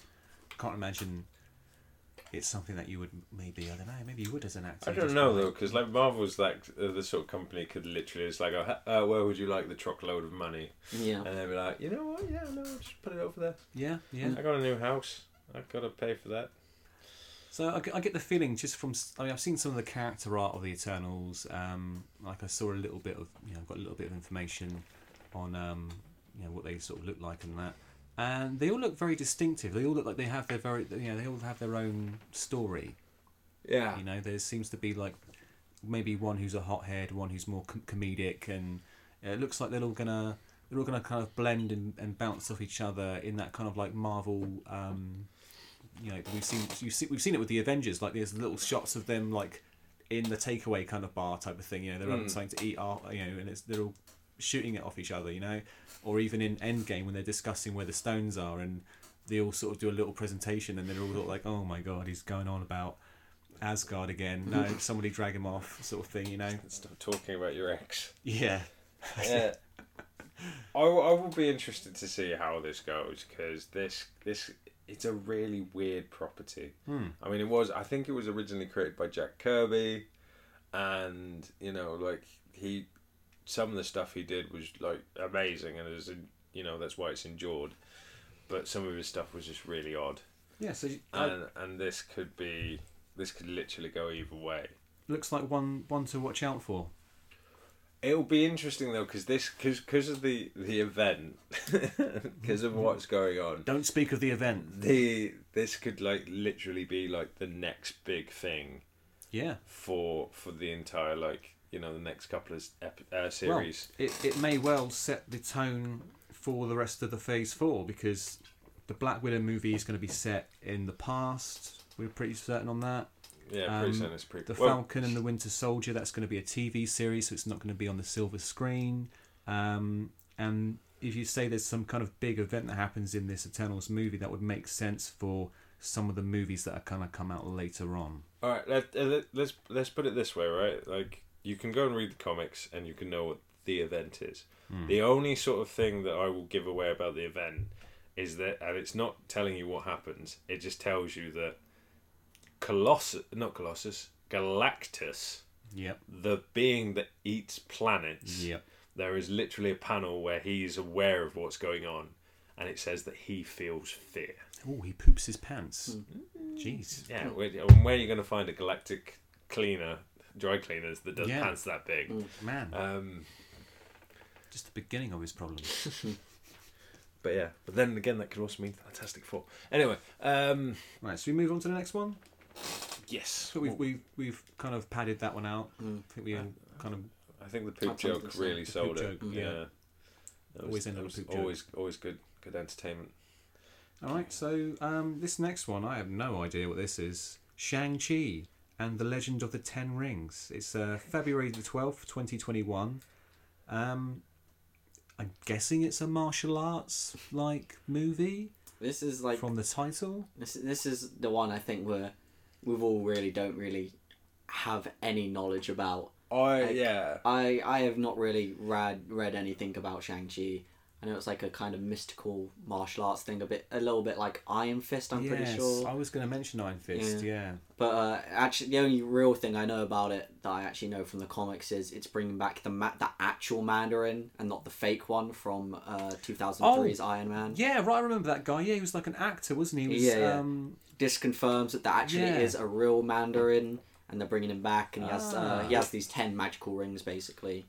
can't imagine it's something that you would maybe I don't know maybe you would as an actor. I don't know though, because like Marvel's like uh, the sort of company could literally it's like, oh, uh, where would you like the truckload of money? Yeah. And they'd be like, you know what? Yeah, no, just put it over there. Yeah, yeah. I got a new house. I've got to pay for that. So I, get- the feeling just from I mean I've seen some of the character art of the Eternals. Um, like I saw a little bit of you know I've got a little bit of information on um, you know what they sort of look like and that, and they all look very distinctive. They all look like they have their very you know they all have their own story. Yeah. You know, there seems to be like maybe one who's a hothead, one who's more com- comedic, and it looks like they're all gonna they're all gonna kind of blend and, and bounce off each other in that kind of like Marvel. Um, you know, we've seen you see we've seen it with the Avengers. Like there's little shots of them like in the takeaway kind of bar type of thing. You know, they're having Mm. something to eat, uh, you know, and it's they're all shooting it off each other. You know, or even in Endgame when they're discussing where the stones are and. They all sort of do a little presentation, and they're all like, "Oh my god, he's going on about Asgard again. No, somebody drag him off, sort of thing, you know? Stop talking about your ex. Yeah. Yeah. I, I will be interested to see how this goes because this this it's a really weird property. Hmm. I mean, it was. I think it was originally created by Jack Kirby, and you know, like he, some of the stuff he did was like amazing, and as you know, that's why it's endured. But some of his stuff was just really odd, Yeah, so and and this could be this could literally go either way. looks like one one to watch out for. It'll be interesting though, because this, because of the the event, because of what's going on. Don't speak of the event. The this could like literally be like the next big thing Yeah. for for the entire like you know the next couple of ep- uh, series. Well, it, it may well set the tone for the rest of the Phase 4 because the Black Widow movie is going to be set in the past. We're pretty certain on that. yeah, pretty um, soon it's pretty. The well, Falcon and the Winter Soldier, that's going to be a TV series, so it's not going to be on the silver screen. Um, and if you say there's some kind of big event that happens in this Eternals movie, that would make sense for some of the movies that are going to come out later on. All right, let, uh, let, let's let's put it this way, right? Like you can go and read the comics, and you can know what the event is. Hmm. The only sort of thing that I will give away about the event is that, and it's not telling you what happens. It just tells you that Colossus, not Colossus, Galactus, Yep. the being that eats planets. Yep. There is literally a panel where he's aware of what's going on, and it says that he feels fear. Oh, he poops his pants. Jeez. Yeah, where, and where are you going to find a galactic cleaner, dry cleaners that does Yeah. pants that big? Man, Um, just the beginning of his problems. but yeah, but then again, that could also mean Fantastic Four. Anyway, um, right, so we move on to the next one. yes, So we've, we've, we've kind of padded that one out. Mm. I think we all kind of I think the poop That's joke to really The sold poop it. joke, yeah, yeah. That Always end that on a poop joke. always always good good entertainment. All right, so um, this next one, I have no idea what this is. Shang-Chi and the Legend of the Ten Rings. It's uh, February the 12th, 2021. Um, I'm guessing it's a martial arts like movie This is like from the title. this. This is the one I think we're we've all really don't really have any knowledge about. I Like- yeah. I I have not really read read anything about Shang Chi. I know it's like a kind of mystical martial arts thing, a bit a little bit like Iron Fist. I'm pretty Yes, sure. I was going to mention Iron Fist, yeah. But uh, actually, the only real thing I know about it that I actually know from the comics is it's bringing back the ma- the actual Mandarin and not the fake one from uh, 2003's Iron Man. Yeah, right, I remember that guy. Yeah, he was like an actor, wasn't he? he was, Yeah, yeah. Um, This confirms that that actually Yeah. is a real Mandarin, and they're bringing him back, and he has uh, he Ah. has these ten magical rings basically,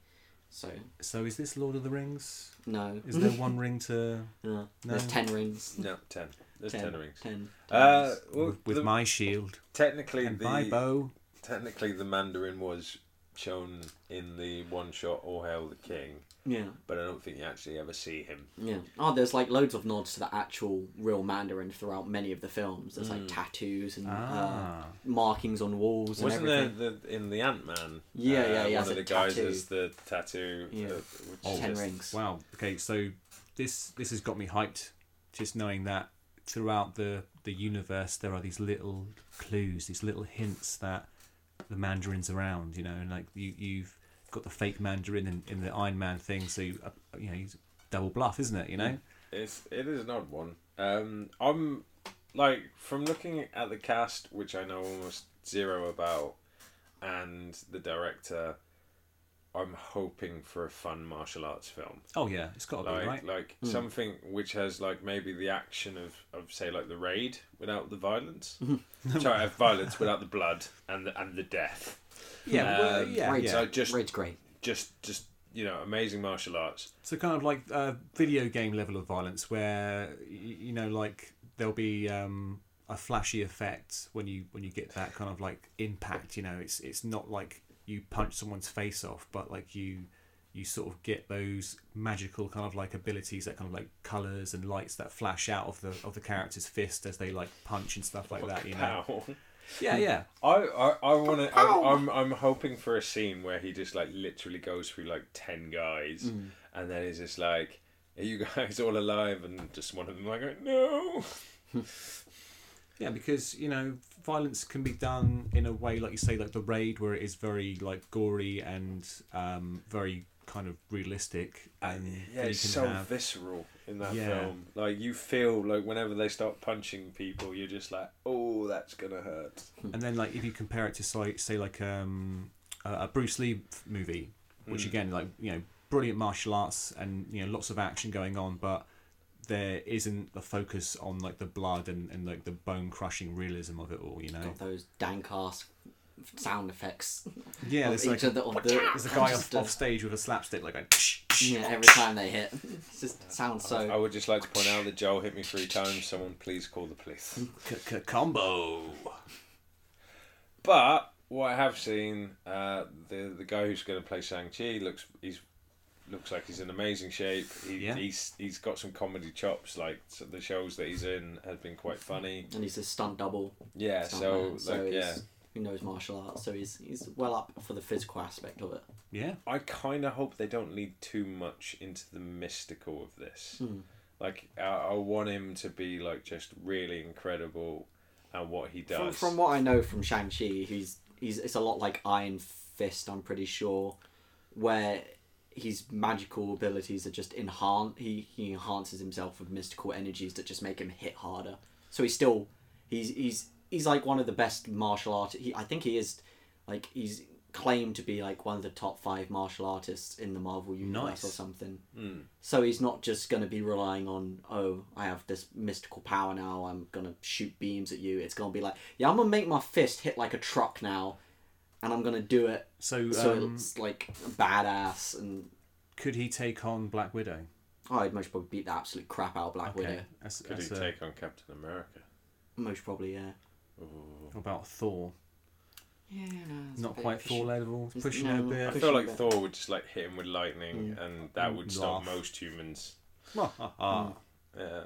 So So is this Lord of the Rings? no. Is there one ring to No. There's No. ten rings. No, ten. There's ten, rings. Ten. Uh, rings. well, with, with the- my shield technically and the my bow? technically the Mandarin was shown in the one shot All Hail the King, yeah. but I don't think you actually ever see him. Yeah. Oh, there's like loads of nods to the actual real Mandarin throughout many of the films. There's like Mm. tattoos and uh, Ah, markings on walls and Wasn't there the in the Ant Man? Yeah, yeah, he One of the guys tattoo. has the tattoo. Yeah. uh, which Oh, Ten just- rings. wow. Okay, so this this has got me hyped. Just knowing that throughout the the universe there are these little clues, these little hints that the Mandarin's around. You know, and like you you've got the fake Mandarin in, in the Iron Man thing, so you, uh, you know he's double bluff, isn't it? You know. It's it is an odd one. Um, I'm like from looking at the cast, which I know almost zero about, and the director. I'm hoping for a fun martial arts film, Oh yeah, it's got to like be right. like Mm. something which has like maybe the action of, of say like the raid without the violence. Sorry, have violence without the blood and the and the death. Yeah, well, Um, yeah, Raid's, yeah. So just Raid's great. just just you know amazing martial arts. So kind of like a video game level of violence, where you know, like there'll be um, a flashy effect when you when you get that kind of like impact. You know, it's it's not like you punch someone's face off, but like you you sort of get those magical kind of like abilities that kind of like colors and lights that flash out of the of the character's fist as they like punch and stuff like that. You know, yeah, yeah. I I, I want to. I'm I'm hoping for a scene where he just like literally goes through like ten guys, Mm. and then he's just like, "Are you guys all alive?" And just one of them like, "No." Yeah, because you know violence can be done in a way, like you say, like the raid, where it is very like gory and um, very kind of realistic, and Yeah, it's so have visceral in that Yeah. film. Like you feel like whenever they start punching people, you're just like, "Oh, that's gonna hurt." and then like if you compare it to say, say like um, a a Bruce Lee movie, which Mm. again like you know brilliant martial arts and you know lots of action going on, but there isn't a focus on like the blood and, and like the bone crushing realism of it all. You know, Got those dank ass sound effects. yeah, of there's like of the, the there's a guy off, off stage with a slapstick like going. Yeah, every time they hit, it just sounds so. I would just like to point out that Joel hit me three times. Someone please call the police. Combo. But what I have seen, uh, the the guy who's going to play Shang Chi looks he's looks like he's in amazing shape. He, Yeah. He's he's got some comedy chops. Like so the shows that he's in have been quite funny. And he's a stunt double. Yeah. stunt So man, like so yeah, he's, he knows martial arts, so he's he's well up for the physical aspect of it. Yeah. I kind of hope they don't lead too much into the mystical of this. Hmm. Like I, I want him to be like just really incredible at what he does. From, from what I know from Shang Chi, he's he's it's a lot like Iron Fist. I'm pretty sure, where his magical abilities are just enhanced. He he enhances himself with mystical energies that just make him hit harder. So he's still he's he's he's like one of the best martial artists. He, I think he is like he's claimed to be like one of the top five martial artists in the Marvel universe Nice. or something. Mm. So he's not just going to be relying on, oh, I have this mystical power now, I'm going to shoot beams at you. It's going to be like, yeah, I'm going to make my fist hit like a truck now, and I'm going to do it So, so um, it's like badass. And could he take on Black Widow? oh, I'd most probably beat the absolute crap out of Black Widow. That's, Could that's he a- take on Captain America? Most probably, yeah. Ooh. what about Thor? Yeah, no, Not quite Thor level. It's- Pushing no, it a I bit. I feel like bit. Thor would just like hit him with lightning, and that would stop most humans. Ah. Yeah,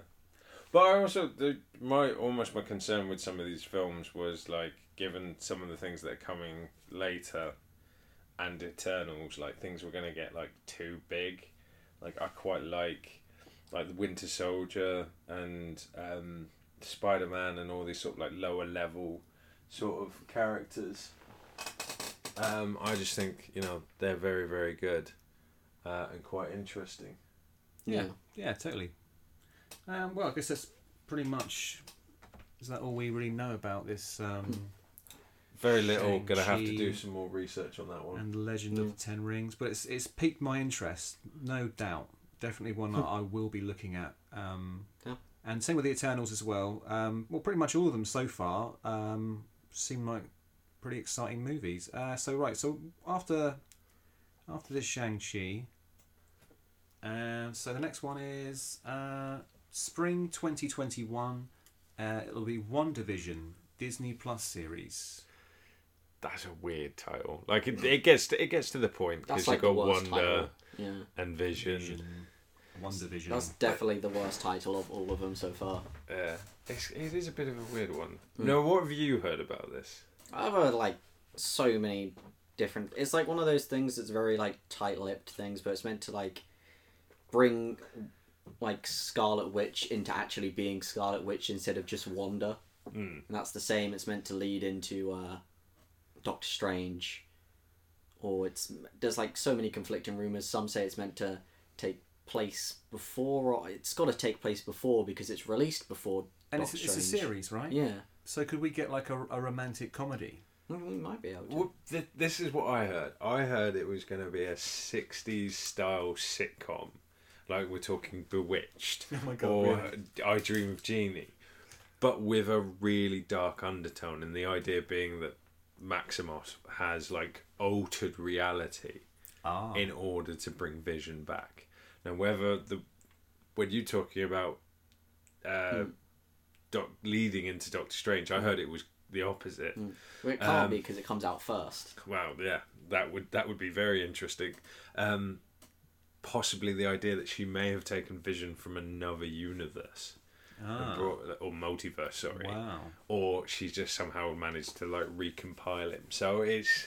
but I also the my almost my concern with some of these films was like given some of the things that are coming later, and Eternals like things were gonna get like too big, like I quite like, like the Winter Soldier and um, Spider Man and all these sort of like lower level, sort of characters. Um, I just think you know they're very very good, uh, and quite interesting. Yeah, yeah, totally. Um, well, I guess that's pretty much. Is that all we really know about this um, Very little. Gonna have to do some more research on that one. and the Legend of the Ten Rings? But it's it's piqued my interest, no doubt. Definitely one that I will be looking at. Um, Yeah. And same with the Eternals as well. Um, well, pretty much all of them so far um, seem like pretty exciting movies. Uh, so right, so after after this Shang Chi. And so the next one is uh, spring twenty twenty one. Uh, it'll be WandaVision Disney Plus series. That's a weird title. Like it, it gets to, it gets to the point That's because like you've the got worst Wonder title. Yeah, and Vision. WandaVision. that's definitely the worst title of all of them so far. Yeah, it's, it is a bit of a weird one. Hmm. No, what have you heard about this? I've heard like so many different. It's like one of those things that's very like tight-lipped things, but it's meant to like bring like Scarlet Witch into actually being Scarlet Witch instead of just Wanda. Mm. And that's the same. It's meant to lead into uh, Doctor Strange, or it's there's like so many conflicting rumors. Some say it's meant to take place before, or it's got to take place before because it's released before. and it's, Doctor it's a Strange. series, right? Yeah, So could we get like a, a romantic comedy? Well, we might be able to. Well, th- this is what I heard. I heard it was going to be a '60s style sitcom, like we're talking Bewitched Oh my God, or really? I Dream of Jeannie, but with a really dark undertone. And the idea being that Maximoff has like altered reality Ah, in order to bring Vision back. Now, whether the when you're talking about uh, doc, leading into Doctor Strange, I heard it was the opposite. Well, it can't Um, be because it comes out first. Wow, yeah, that would that would be very interesting. Um, possibly the idea that she may have taken Vision from another universe ah, brought, or multiverse, sorry, wow. or she's just somehow managed to like recompile him. So it's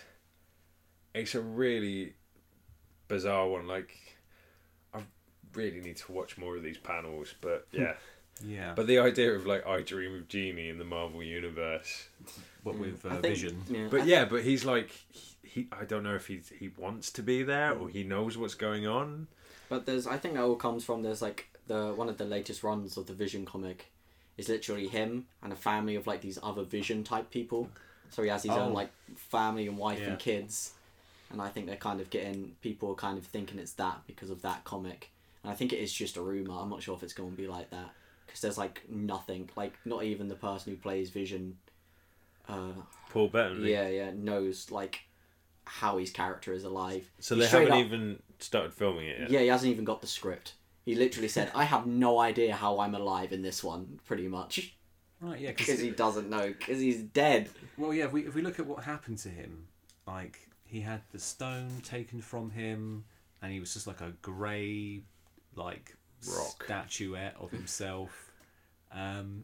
it's a really bizarre one. Like I really need to watch more of these panels, but yeah. Yeah, But the idea of like I Dream of Jeannie in the Marvel universe, what with uh, think- Vision? Yeah, But I- yeah, but he's like he, he I don't know if he's he wants to be there or he knows what's going on. But there's, I think that all comes from there's like the one of the latest runs of the Vision comic, is literally him and a family of like these other Vision type people. So he has his Oh. own like family and wife Yeah. and kids, and I think they're kind of getting people are kind of thinking it's that because of that comic. And I think it is just a rumor. I'm not sure if it's going to be like that because there's like nothing, like not even the person who plays Vision. Uh, Paul Bettany. yeah, yeah, knows like how his character is alive. So He they haven't up- even started filming it yet. yeah, he hasn't even got the script. He literally said, "I have no idea how I'm alive in this one." Pretty much Right, yeah, because because he doesn't know because he's dead. well, yeah. If we if we look at what happened to him, like he had the stone taken from him, and he was just like a grey, like Rock. statuette of himself. Um,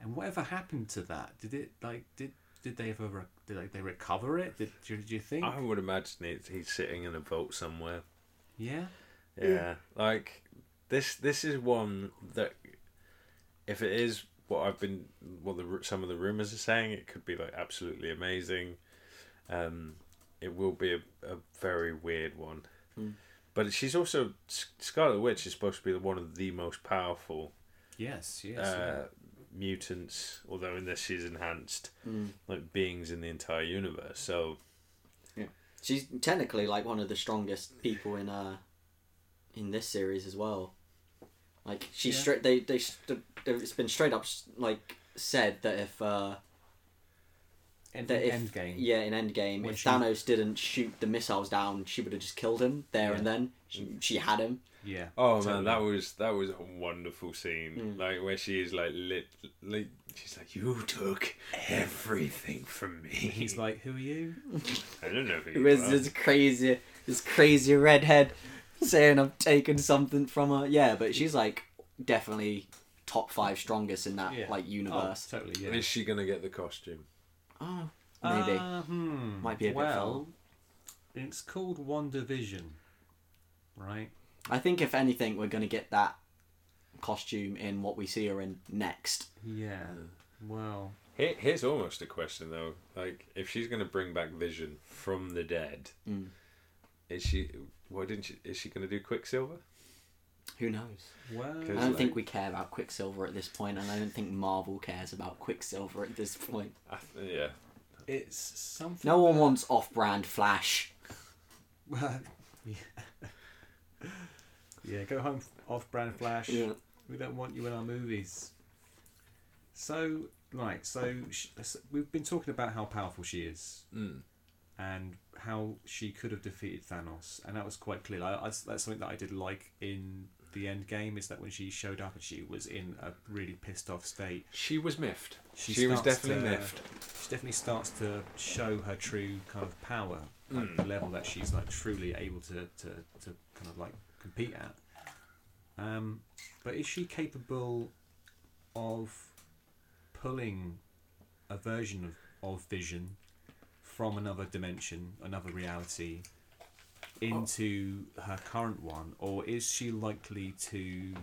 and whatever happened to that? Did it like did did they ever did like, they recover it? Did, did you think? I would imagine it, he's sitting in a vault somewhere. yeah. Yeah, like this. This is one that, if it is what I've been, what the some of the rumors are saying, it could be like absolutely amazing. Um, it will be a, a very weird one, Hmm. but she's also Scarlet Witch is supposed to be one of the most powerful Yes. Yes. uh, mutants, although in this she's enhanced, Mm. like beings in the entire universe. So yeah, She's technically like one of the strongest people in uh in this series as well. Like she's Yeah. straight. They they it's been straight up like said that if uh End, that if end game. yeah in Endgame When if she- Thanos didn't shoot the missiles down, she would have just killed him there and then. She, she had him. Yeah. Oh man, that was that was a wonderful scene. Mm. Like where she is like lit, lit. She's like, "You took everything from me." He's like, "Who are you?" "I don't know who It you was are." this crazy, this crazy redhead saying I've taken something from her. Yeah, but she's like definitely top five strongest in that Yeah. like universe. Oh, totally. Yeah. Is she gonna get the costume? Oh, maybe. Uh, hmm. Might be a bit well. It's called WandaVision, right? I think if anything, we're gonna get that costume in what we see her in next. Yeah. Well, Here, here's almost a question though. Like, if she's gonna bring back Vision from the dead, Mm. is she? Why didn't she? Is she gonna do Quicksilver? Who knows? well. I 'Cause- don't like- think we care about Quicksilver at this point, and I don't think Marvel cares about Quicksilver at this point. I th- yeah. It's something. No one that- wants off-brand Flash. Well, yeah. yeah, go home, off-brand Flash. Yeah. We don't want you in our movies. So, right. So sh- we've been talking about how powerful she is. Mm. And how she could have defeated Thanos, and that was quite clear. I, I, that's something that I did like in the end game is that when she showed up and she was in a really pissed off state, She was miffed. She She, was definitely to- miffed. she definitely starts to show her true kind of power at Mm. the level that she's like truly able to, to, to kind of like compete at. Um, but is she capable of pulling a version of, of Vision from another dimension, another reality, into her current one, or is she likely to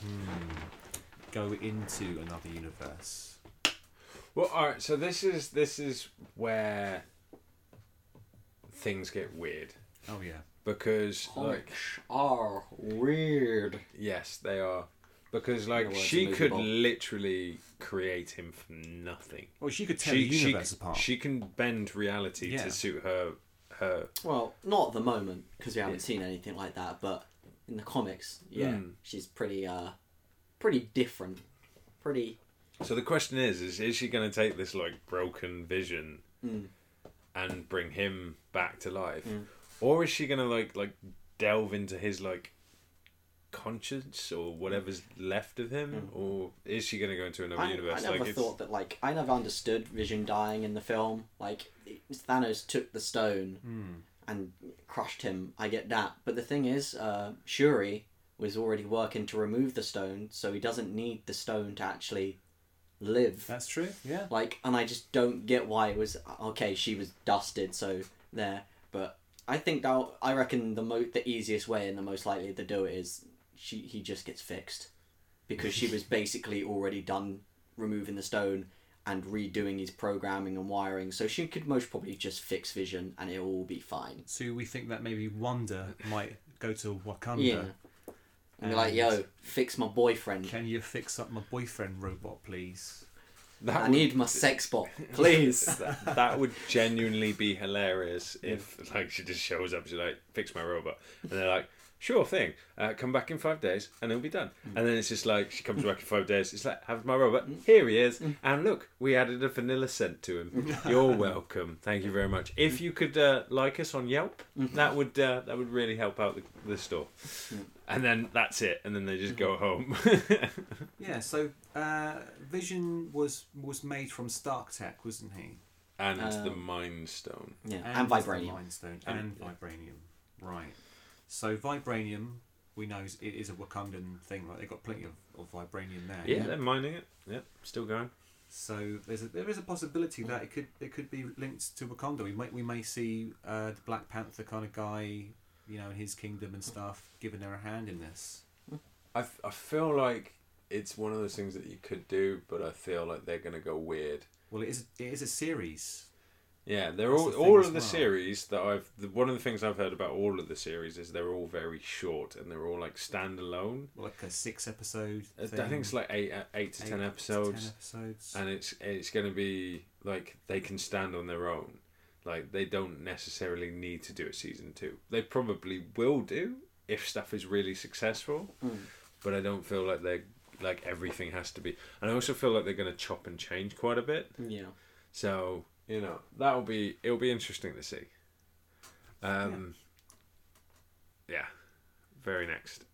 hmm, go into another universe? Well, all right. So this is this is where things get weird Oh yeah. because like are weird. yes, they are because like she could Bob. literally create him from nothing. Well, she could tear She the she, universe apart. she can bend reality Yeah. to suit her her. Well, not at the moment because we haven't Yeah. seen anything like that. But in the comics, yeah, Mm. she's pretty, uh, pretty different. Pretty. So the question is: is is she going to take this like broken vision Mm. and bring him back to life, Mm. or is she going to like like delve into his like conscience or whatever's left of him, Mm. or is she going to go into another I, I never like it's, thought that. Like, I never understood Vision dying in the film. Like, Thanos took the stone Hmm. and crushed him. I get that, but the thing is, uh, Shuri was already working to remove the stone, so he doesn't need the stone to actually live. That's true. Yeah. Like, and I just don't get why it was okay. She was dusted, so there. But I think that I reckon the mo the easiest way and the most likely to do it is she he just gets fixed because she was basically already done removing the stone and redoing his programming and wiring, so she could most probably just fix Vision and it'll all be fine. So we think that maybe Wanda might go to Wakanda. Yeah. And be like, yo, fix my boyfriend. Can you fix up my boyfriend robot, please? that I would- need my sex bot, please. that, that would genuinely be hilarious if like she just shows up she's like fix my robot and they're like sure thing uh, come back in five days and it'll be done. And then it's just like she comes back in five days it's like have my robot here he is and look we added a vanilla scent to him. You're welcome thank you very much. If you could uh, like us on yelp that would uh, that would really help out the, the store. And then that's it and then they just go home. Yeah. So uh, Vision was was made from Stark Tech, wasn't he? and the Um, mind stone. Yeah, and, the vibranium. Mind Stone And- and, vibranium. Right. So vibranium, we know is, it is a Wakandan thing. Like they've got plenty of, of vibranium there. yeah, they're mining it yeah still going So there's a, there is a possibility that it could it could be linked to Wakanda. We might we may see uh, the Black Panther kind of guy, you know, in his kingdom and stuff, giving her a hand in this. I, f- I feel like it's one of those things that you could do, but I feel like they're going to go weird. Well, it is it is a series. Yeah, they're That's all the all of the well. series that I've. The, one of the things I've heard about all of the series is they're all very short and they're all like standalone. Like a six episode. I think it's like eight uh, eight to eight ten to 10 episodes. and it's it's going to be like they can stand on their own. Like they don't necessarily need to do a season two. They probably will do if stuff is really successful. Mm. but I don't feel like they're like everything has to be. And I also feel like they're going to chop and change quite a bit. Yeah. So you know that'll be it'll be interesting to see. Um, yeah. Very next.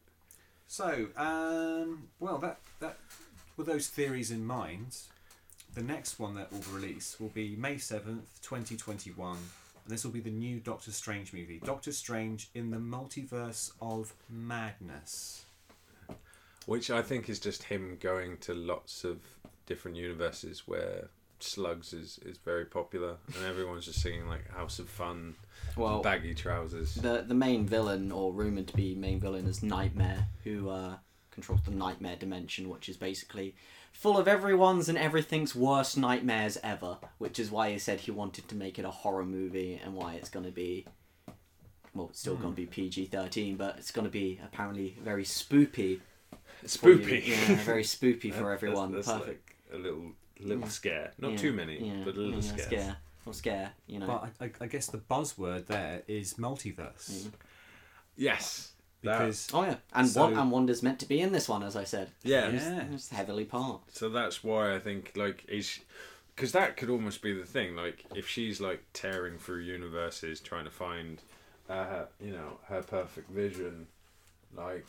So, um, well, that that with those theories in mind, the next one that will release will be May seventh, twenty twenty one, and this will be the new Doctor Strange movie, Doctor Strange in the Multiverse of Madness. Which I think is just him going to lots of different universes where Suggs is, is very popular and everyone's just singing like House of Fun, Well, baggy trousers. the the main villain or rumored to be main villain is Nightmare, who uh, controls the Nightmare dimension, which is basically full of everyone's and everything's worst nightmares ever. Which is why he said he wanted to make it a horror movie and why it's going to be. Well, it's still going to be PG thirteen, but it's going to be apparently very spoopy. Spoopy. yeah, very spoopy for That's- everyone. That's, Perfect. like a little little Yeah. scare. Not Yeah, too many, yeah, but a little yeah, scare. Scare. Or scare, you know. But I, I, I guess the buzzword there is multiverse Mm. Yes. That- because Oh yeah, and So- one and Wanda's meant to be in this one, as I said. yeah. Yeah. It's heavily part. So that's why I think like is because that could almost be the thing. Like if she's like tearing through universes trying to find, uh, you know, her perfect vision, like.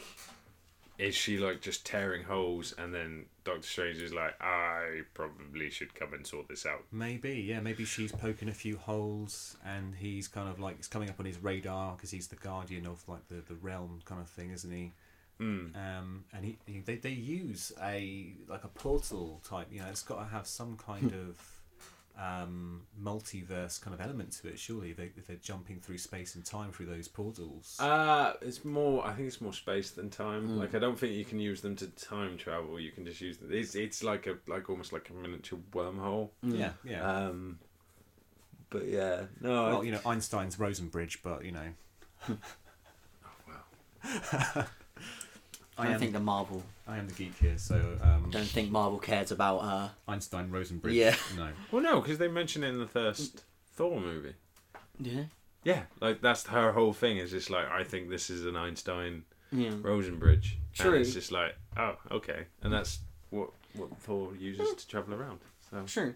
Is she like just tearing holes, and then Doctor Strange is like, "I probably should come and sort this out." Maybe, yeah, maybe she's poking a few holes, and he's kind of like it's coming up on his radar because he's the guardian of like the, the realm kind of thing, isn't he? Mm. Um, and he, he they, they use a like a portal type. You know, it's got to have some kind of um, multiverse kind of element to it. Surely, they, they're jumping through space and time through those portals. Uh, it's more. I think it's more space than time. Like I don't think you can use them to time travel. You can just use them. It's it's like a like almost like a miniature wormhole. yeah, yeah. Um, but yeah, no. I- well, you know, Einstein's Rosen Bridge, but you know, oh, wow. I I don't am think the Marvel. I am the geek here, so um, Don't think Marvel cares about. Uh, Einstein Rosen Bridge. Yeah. No. Well, no, because they mention it in the first Thor movie. yeah. Yeah, like that's her whole thing. Is just like I think this is an Einstein Yeah. Rosen bridge. True. And it's just like oh okay, and that's what what Thor uses to travel around. So True.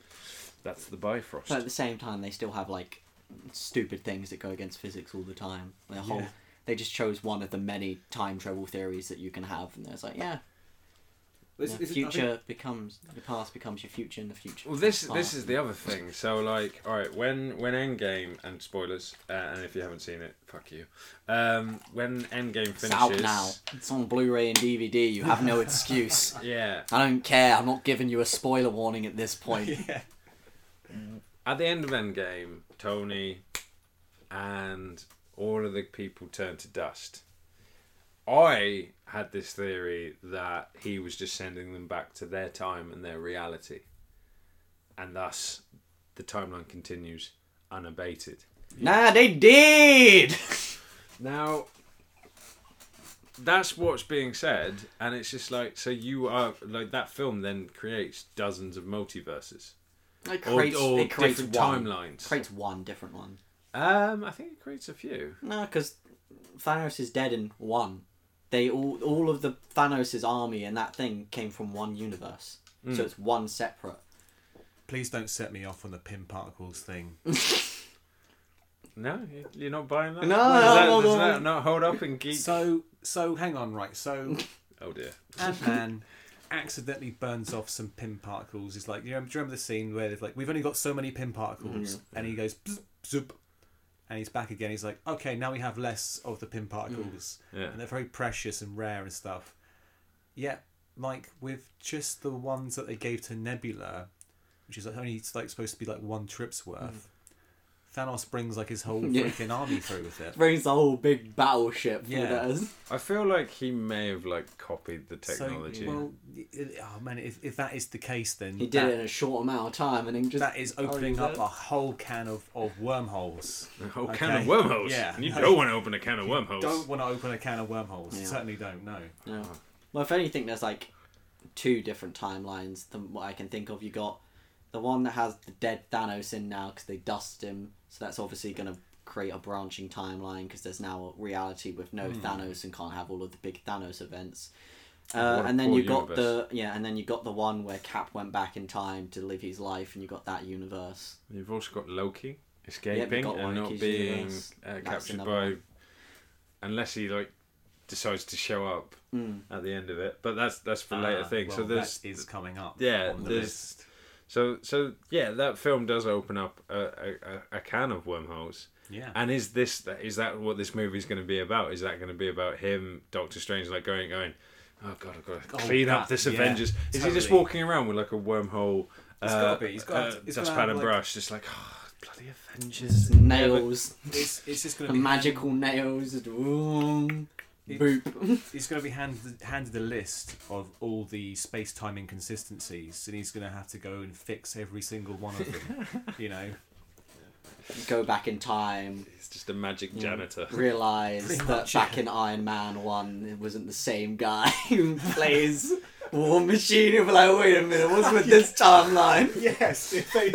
that's the Bifrost. But at the same time, they still have like stupid things that go against physics all the time. The whole. Yeah. They just chose one of the many time travel theories that you can have, and there's like, yeah, It's- the it's- future think- becomes the past becomes your future, and the future. Well, this this is the other thing. So, like, all right, when when Endgame and spoilers, uh, and if you haven't seen it, fuck you. Um, when Endgame It's finishes, out now. It's on Blu-ray and DVD. You have no excuse. yeah, I don't care. I'm not giving you a spoiler warning at this point. yeah. at the end of Endgame, Tony and all of the people turn to dust. I had this theory that he was just sending them back to their time and their reality, and thus the timeline continues unabated. Nah, they did. Now, that's what's being said, and it's just like so you are like that film then creates dozens of multiverses It or, creates, or it creates different one. timelines. Creates one different one. Um, I think it creates a few. No, because Thanos is dead in one. They all all of the Thanos' army and that thing came from one universe. Mm. So it's one separate. Please don't set me off on the Pym particles thing. No, you- you're not buying that. No, does, that, no, does no. that not hold up in geek? So, so hang on, right? So, oh dear. Ant Man accidentally burns off some Pym particles. He's like, you know, do you remember the scene where it's like, we've only got so many Pym particles, and he goes, bzz, zoop, and he's back again. He's like, okay, now we have less of the Pym particles, mm. Yeah. and they're very precious and rare and stuff. Yet, like with just the ones that they gave to Nebula, which is like only like supposed to be like one trip's worth. Mm. Thanos brings like his whole Yeah. freaking army through with it. Brings the whole big battleship. Yeah. Yeah. I feel like he may have like copied the So, technology. well, it- oh man, if, if that is the case, then He did that, it in a short amount of time, and then just that is Oh, opening up that- a whole can of, of wormholes. a whole okay. can of wormholes. Yeah. You No. don't want to open a can of wormholes. Don't want to open a can of wormholes. Yeah. Certainly don't. No. Yeah. Well, if anything, there's like two different timelines than what I can think of. You got the one that has the dead Thanos in now because they dusted him, so that's obviously going to create a branching timeline because there's now a reality with no Thanos and can't have all of the big Thanos events. Uh, and then poor you got universe. the yeah, and then you got the one where Cap went back in time to live his life, and you got that universe. You've also got Loki escaping got and not being uh, captured by, one. unless he like decides to show up Mm. at the end of it. But that's that's for later Ah, things. so well, there's that is coming up. Yeah, on the there's- list. So so yeah, that film does open up a, a, a- a can of wormholes. Yeah. And is this is that what this movie is going to be about? Is that going to be about him, Doctor Strange, like going going? Oh god, I've got to Oh, clean up that- this yeah, Avengers. Is he just walking around with like a wormhole? He's uh, gotta be, he's gotta- uh, he's gotta dustpan and like- brush, just like oh, bloody Avengers. Nails, It's, it's just gonna be magical nails. ooh, It- boop. He's going to be handed handed a list of all the space time inconsistencies, and he's going to have to go and fix every single one of them. you know, Go back in time. He's just a magic janitor. realize Pretty that much, back yeah. in Iron Man one, it wasn't the same guy who plays War Machine. He'll be like, wait a minute, what's with this timeline? yes, if they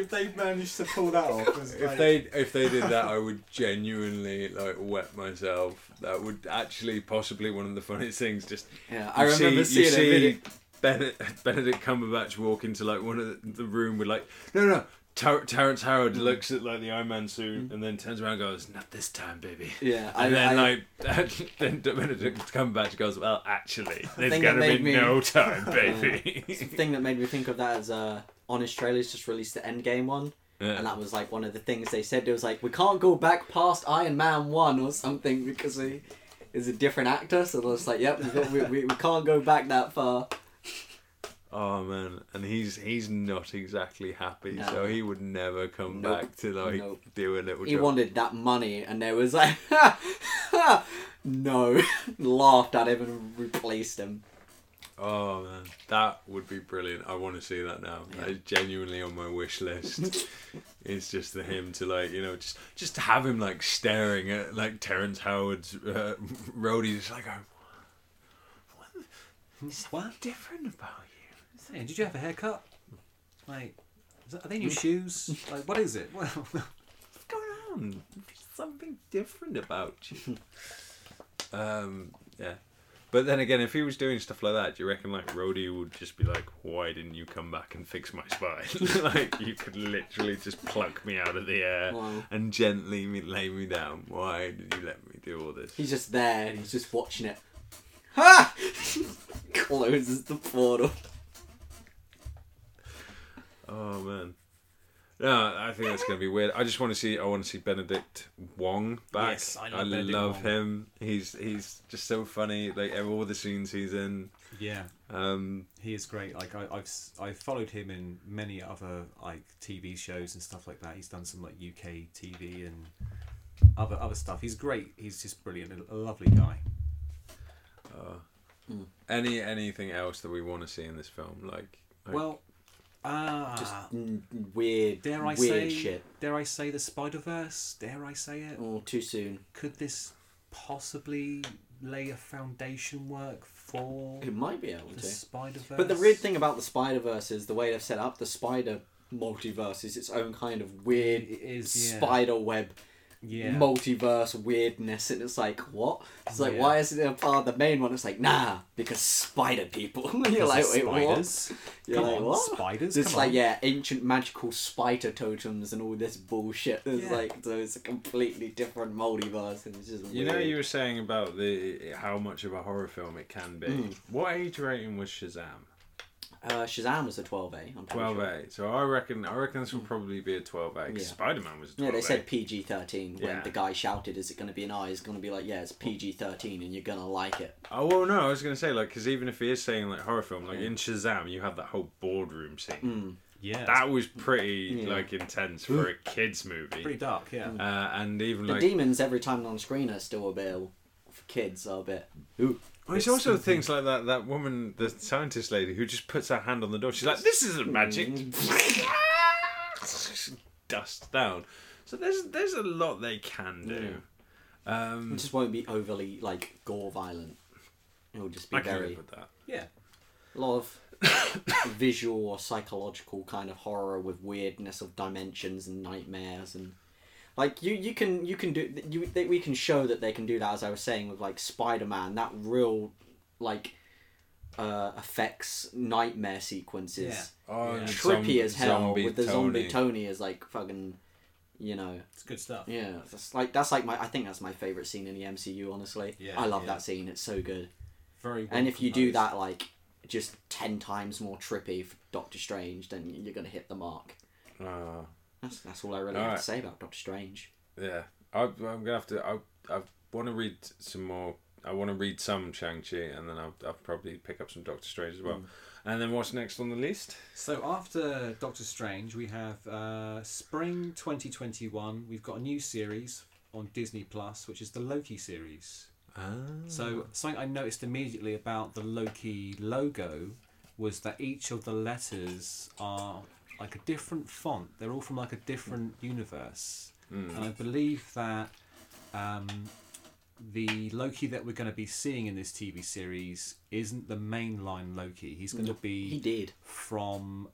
if they managed to pull that off, it's If they if they did that, I would genuinely like wet myself. That would actually possibly one of the funniest things. Just Yeah, I remember see, seeing a video. Benedict, Benedict Cumberbatch walk into like one of the, the room with like no no. Ter- Terrence Howard looks at like the Iron Man suit and then turns around and goes, "Not this time, baby." Yeah, I, And then I, like then Benedict Cumberbatch goes, "Well, actually, there's gonna be me- no time, baby." the thing that made me think of that is uh, Honest Trailers just released the Endgame one, Yeah. and that was like one of the things they said. It was like we can't go back past Iron Man one or something because he is a different actor. So it's like, yep, we, got, we, we, we can't go back that far. Oh man, and he's he's not exactly happy, No. so he would never come Nope. back to like Nope. do a little. He job. wanted that money, and there was like, no, laughed at him and replaced him. Oh man, that would be brilliant. I want to see that now. That Yeah. is genuinely on my wish list. it's just the him to like you know just just to have him like staring at like Terrence Howard's uh, like going, what? There's something What? different about you. Hey, did you have a haircut? Like, that, are they new shoes? Like, what is it? Well, What's going on? There's something different about you. um, yeah. But then again, if he was doing stuff like that, do you reckon like Rhodey would just be like, "Why didn't you come back and fix my spine? like you could literally just pluck me out of the air Wow. and gently me, lay me down. Why did you let me do all this?" He's just there, and he's just watching it. Ha! Closes the portal. Oh man. No, I think that's gonna be weird. I just want to see. I want to see Benedict Wong back. Yes, I love Benedict love him. He's he's just so funny. Like all the scenes he's in. yeah, Um, he is great. Like, I, I've s- I've followed him in many other like TV shows and stuff like that. He's done some like UK TV and other other stuff. He's great. He's just brilliant. A, a lovely guy. uh, Mm. Any anything else that we want to see in this film? Like, like Well, ah, Just mm, weird, dare I weird say? shit. Dare I say the Spider Verse? Dare I say it? Oh, too soon. Could this possibly lay a foundation work for It might be able the to. Spider Verse? But the weird thing about the Spider Verse is the way they've set up the Spider multiverse is its own kind of weird It is, yeah. spider web yeah. multiverse weirdness, and it's like what? It's like Yeah. why isn't it a part of the main one? It's like nah, because spider people. You're Because like of wait what? You're Come like on, what? spiders. It's come like on. yeah, ancient magical spider totems and all this bullshit. It's Yeah. like so it's a completely different multiverse, and it's just you know, you were saying about the how much of a horror film it can be. Mm. What age rating was Shazam? Uh, Shazam was a 12A. I'm pretty Twelve sure. A. So I reckon I reckon this will probably be a twelve A. Yeah. Spider Man was a Yeah, they said PG 13 when Yeah. the guy shouted, Is it going to be an I? It's going to be like, Yeah, it's PG 13 and you're going to like it. Oh well, no, I was gonna say like because even if he is saying like horror film, like Yeah. in Shazam, you have that whole boardroom scene. Mm. yeah, That was pretty Yeah. like intense for a kids movie. pretty dark. Yeah. Uh, and even The like demons every time on screen are still a bit, for kids, are a bit. Ooh. Well, it's It's also things like that. That woman, the scientist lady, who just puts her hand on the door. She's like, "This isn't magic." Dust down. So there's there's a lot they can do. It Um, just won't be overly, like, gore violent. It'll just be I very. with that. Yeah. A lot of visual or psychological kind of horror with weirdness of dimensions and nightmares and. Like you, you can you can do you they, we can show that they can do that as I was saying with like Spider Man that real like uh effects nightmare sequences Yeah. Oh, Yeah. trippy zom- as hell with the zombie Tony. Tony is like fucking you know It's good stuff. yeah that's like that's like my I think that's my favorite scene in the MCU honestly Yeah, I love yeah. that scene it's so good Very. Well and if you do that like just 10 times more trippy for Doctor Strange then you're gonna hit the mark Oh, that's, that's all I really have Alright. to say about Doctor Strange yeah. I, I'm gonna have to. I I want to read some more. I want to read some Shang Chi, and then I'll, I'll probably pick up some Doctor Strange as well. Mm. And then what's next on the list? So after Doctor Strange, we have uh, spring 2021. We've got a new series on Disney Plus, which is the Loki series. Ah. So something I noticed immediately about the Loki logo was that each of the letters are like a different font. They're all from like a different universe, Mm. and I believe that um, the Loki that we're going to be seeing in this TV series isn't the mainline Loki. He's going to be he did from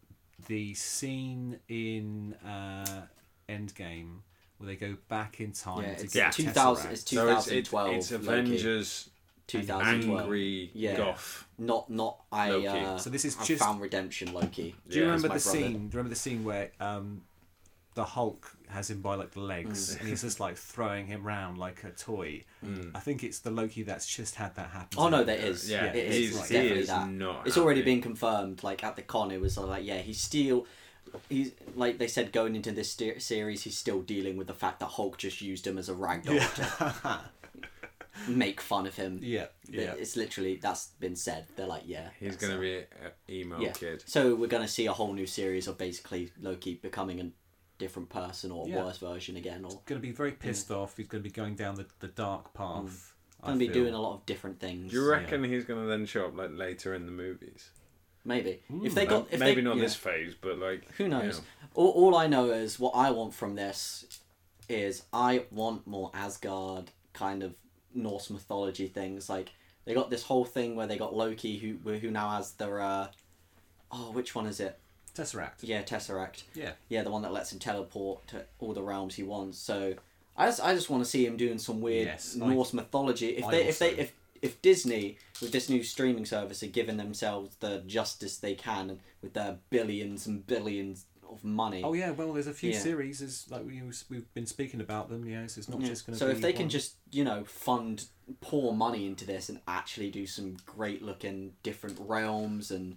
the scene in uh, Endgame where they go back in time yeah to it's get 2000 Tesseract. it's So it's, it, 2012 it's Loki. Avengers 2012. angry Yeah. goth. Not not I. Loki. Uh, So this is I just- found redemption Loki. Do you Yeah. remember the brother. scene? Do you remember the scene where um, the Hulk has him by like the Mm. legs and he's just like throwing him round like a toy? I think it's the Loki that's just had that happen. Oh no, there is. Yeah, it is. he's- It's he definitely is that. not it's already happy. been confirmed. Like at the con, it was like, yeah, he's still. He's like they said going into this ste- series, he's still dealing with the fact that Hulk just used him as a ragdoll to make fun of him. Yeah, yeah. It's literally that's been said. They're like, yeah, He's gonna it. be an emo yeah. kid. So we're gonna see a whole new series of basically Loki becoming a different person or Yeah. worse version again, or Going to be very pissed off. He's going to be going down the, the dark mm. path. I gonna be feel. doing a lot of different things. Do you reckon he's gonna then show up like later in the movies? Maybe if hmm. they got if maybe they, not yeah. this phase, but like Who you knows? know. All, all I know is what I want from this is I want more Asgard kind of Norse mythology things. Like they got this whole thing where they got Loki who who now has their uh oh which one is it? Tesseract. Yeah, Tesseract. Yeah. Yeah, the one that lets him teleport to all the realms he wants. So I just I just want to see him doing some weird Yes, I- Norse mythology. If I they if they if if Disney with this new streaming service are giving themselves the justice they can and with their billions and billions of money. Oh yeah, well, there's a few Yeah. series like we we've been speaking about them. Yeah, so it's not Yeah. just going to. So if they can just you know fund pour money into this and actually do some great looking different realms and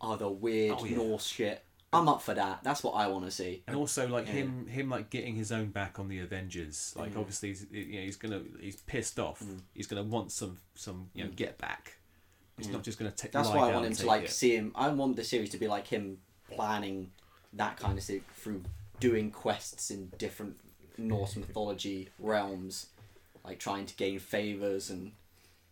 other weird Oh, yeah. Norse shit, I'm up for that. That's what I want to see. and also like Yeah. him him like getting his own back on the Avengers. Like Mm. obviously he's you know, he's gonna he's pissed off. Mm. He's gonna want some some you know mm. get back. He's mm. not just gonna take. That's why I want him to like it. see him. I want the series to be like him planning that kind of thing through doing quests in different Norse mythology realms, like trying to gain favors and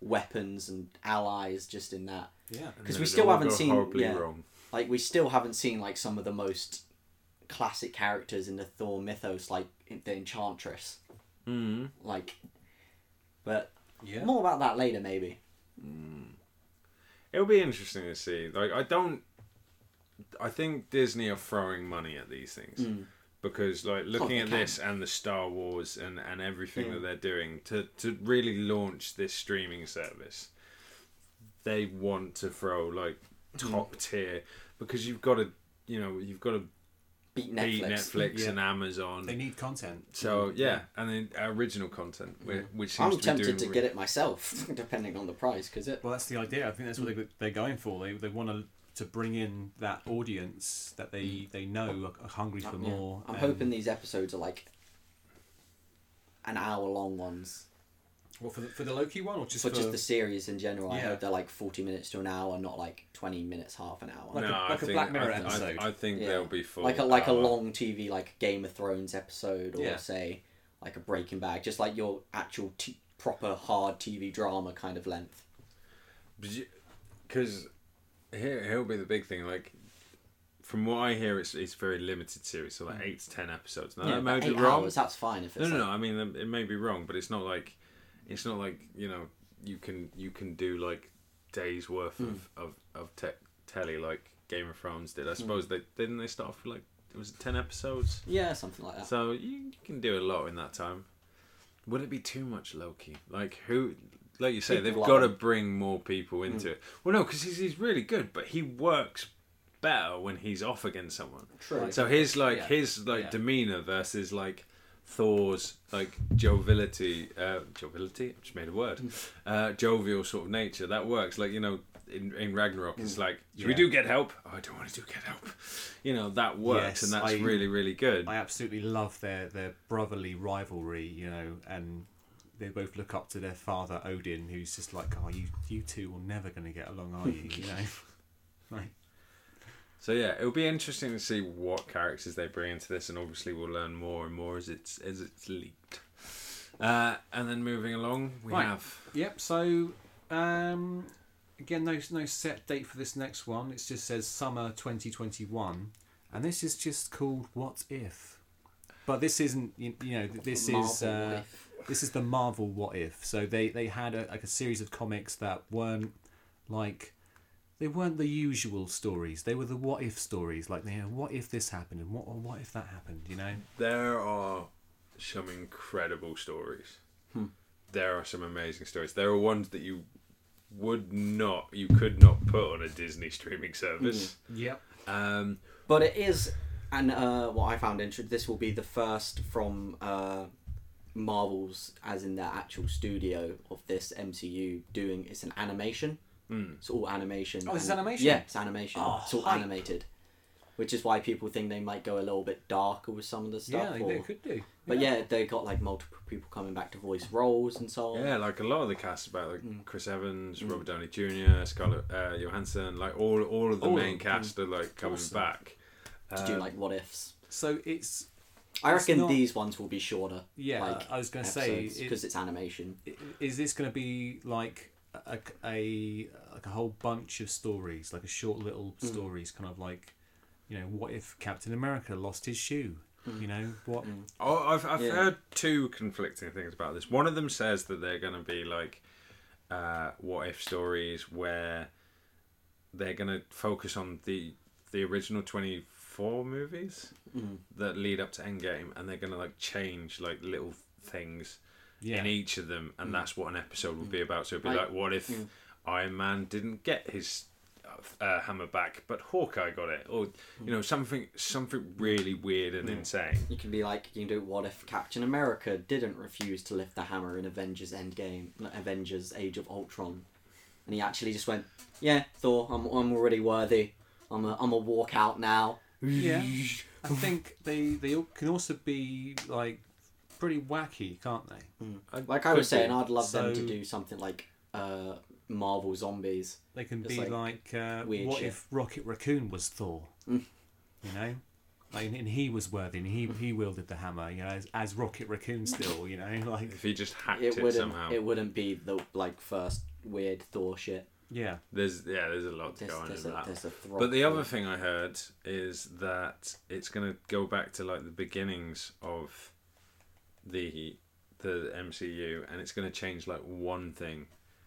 weapons and allies just in that. Yeah. Because we still haven't seen- yeah. wrong. Like we still haven't seen like some of the most classic characters in the Thor mythos, like the Enchantress. Mm. Like, but Yeah. more about that later, maybe. It'll be interesting to see. Like I don't. I think Disney are throwing money at these things Mm. because, like, looking they at can. this and the Star Wars and and everything Yeah. that they're doing to to really launch this streaming service, they want to throw like Mm. top tier because you've got to, you know, you've got to Beat Netflix. beat Netflix Yeah. and Amazon. They need content. So yeah, and then original content, whi- which seems I'm to be tempted doing to re- get it myself, depending on the price, because it. Well, that's the idea. I think that's what they, they're going for. They, they want to to bring in that audience that they they know are, are hungry for Mm. Yeah. more. I'm and- hoping these episodes are like an hour long ones. What for the, for the Loki one or just for for just the series in general. I Yeah. hope they're like 40 minutes to an hour, not like 20 minutes, half an hour. Like no, I like a think, Black Mirror I, th- I- episode. I, think Yeah. they'll be full. like a like a long TV like Game of Thrones episode, or Yeah. say like a Breaking Bad, just like your actual t- proper hard TV drama kind of length. because here here'll be the big thing. Like from what I hear, it's it's very limited series, so like eight to ten episodes. Now yeah, that may be eight wrong. hours, that's fine if it's No, no, no. I mean, it may be wrong, but it's not like it's not like you know you can you can do like days worth Hmm. of of of te- telly like Game of Thrones did. I suppose they didn't they start off with like it was ten episodes. yeah, something like that. So you, you can do a lot in that time. Would it be too much Loki? Like who? Like you say, People they've love got to bring more people into it. Well, no, because he's, he's really good, but he works better when he's off against someone. True. So his like Yeah. his like Yeah. demeanor versus like Thor's like joviality, uh, joviality. I just made a word. Mm. Uh, jovial sort of nature that works. Like you know, in, in Ragnarok, it's like, should we do get help? Oh, I don't want to do get help. You know that works, Yes, and that's I- really really good. I absolutely love their their brotherly rivalry, you know, and they both look up to their father Odin, who's just like, oh, you you two are never going to get along, are you? You know, like So yeah, it'll be interesting to see what characters they bring into this, and obviously we'll learn more and more as it's as it's leaked. Uh, and then moving along, we Right. have Yep. So, um, again, no no set date for this next one. It just says summer 2021, and this is just called What If. But this isn't, you, you know, this is uh, Life. This is the Marvel What If. So they they had a, like a series of comics that weren't like they weren't the usual stories. They were the what if stories. Like, you know, what if this happened and what or what if that happened? You know. there are some incredible stories. Hmm. There are some amazing stories. There are ones that you would not, you could not put on a Disney streaming service. Yep. Um, But it is, and uh, what I found interesting, this will be the first from uh, Marvel's, as in their actual studio of this MCU doing. It's an animation. mm. It's all animation. Oh, it's animation? Yeah, it's animation. Oh, it's all hype. animated, which is why people think they might go a little bit darker with some of the stuff. they, or- they could do. But yeah. they got like multiple people coming back to voice roles and so on. Yeah, like a lot of the cast about like Mm. Chris Evans, Mm. Robert Downey Jr., Scarlett uh, Johansson, like all all of the All main them. cast are like coming Awesome. back. to do Um, like what ifs. So it's I reckon not- these ones will be shorter. yeah. like, I was going to say, it- because it's animation. is this going to be like a, a like a whole bunch of stories, like a short little Mm. stories, kind of like, you know, what if Captain America lost his shoe? You know what? Mm. Oh, I've, I've Yeah. heard two conflicting things about this. One of them says that they're going to be like uh, what if stories where they're going to focus on the the original 24 movies Mm. that lead up to Endgame and they're going to like change like little things Yeah. in each of them and Mm. that's what an episode would be about. So it'd be Like- like, what if Mm. Iron Man didn't get his uh, hammer back but Hawkeye got it or you know something something really weird and Mm. insane. You can be like, you can do what if Captain America didn't refuse to lift the hammer in Avengers Endgame, Avengers Age of Ultron, and he actually just went, yeah, Thor, I'm, I'm already worthy. I'm a, I'm a walk out now. Yeah. I think they they can also be like pretty wacky, can't they? Like I was saying, I'd love them to do something like uh, Marvel Zombies. They can It's be like like, uh, what shit. if Rocket Raccoon was Thor? Mm. You know, like, and he was worthy, and he he wielded the hammer. You know, as, as Rocket Raccoon still. You know, like If he just hacked It it, somehow. It wouldn't be the like first weird Thor shit. Yeah, There's yeah, there's a lot to There's, go on there's, in a, that. there's a throb But the to other thing I heard is that it's gonna go back to like the beginnings of the the MCU, and it's gonna change like one thing,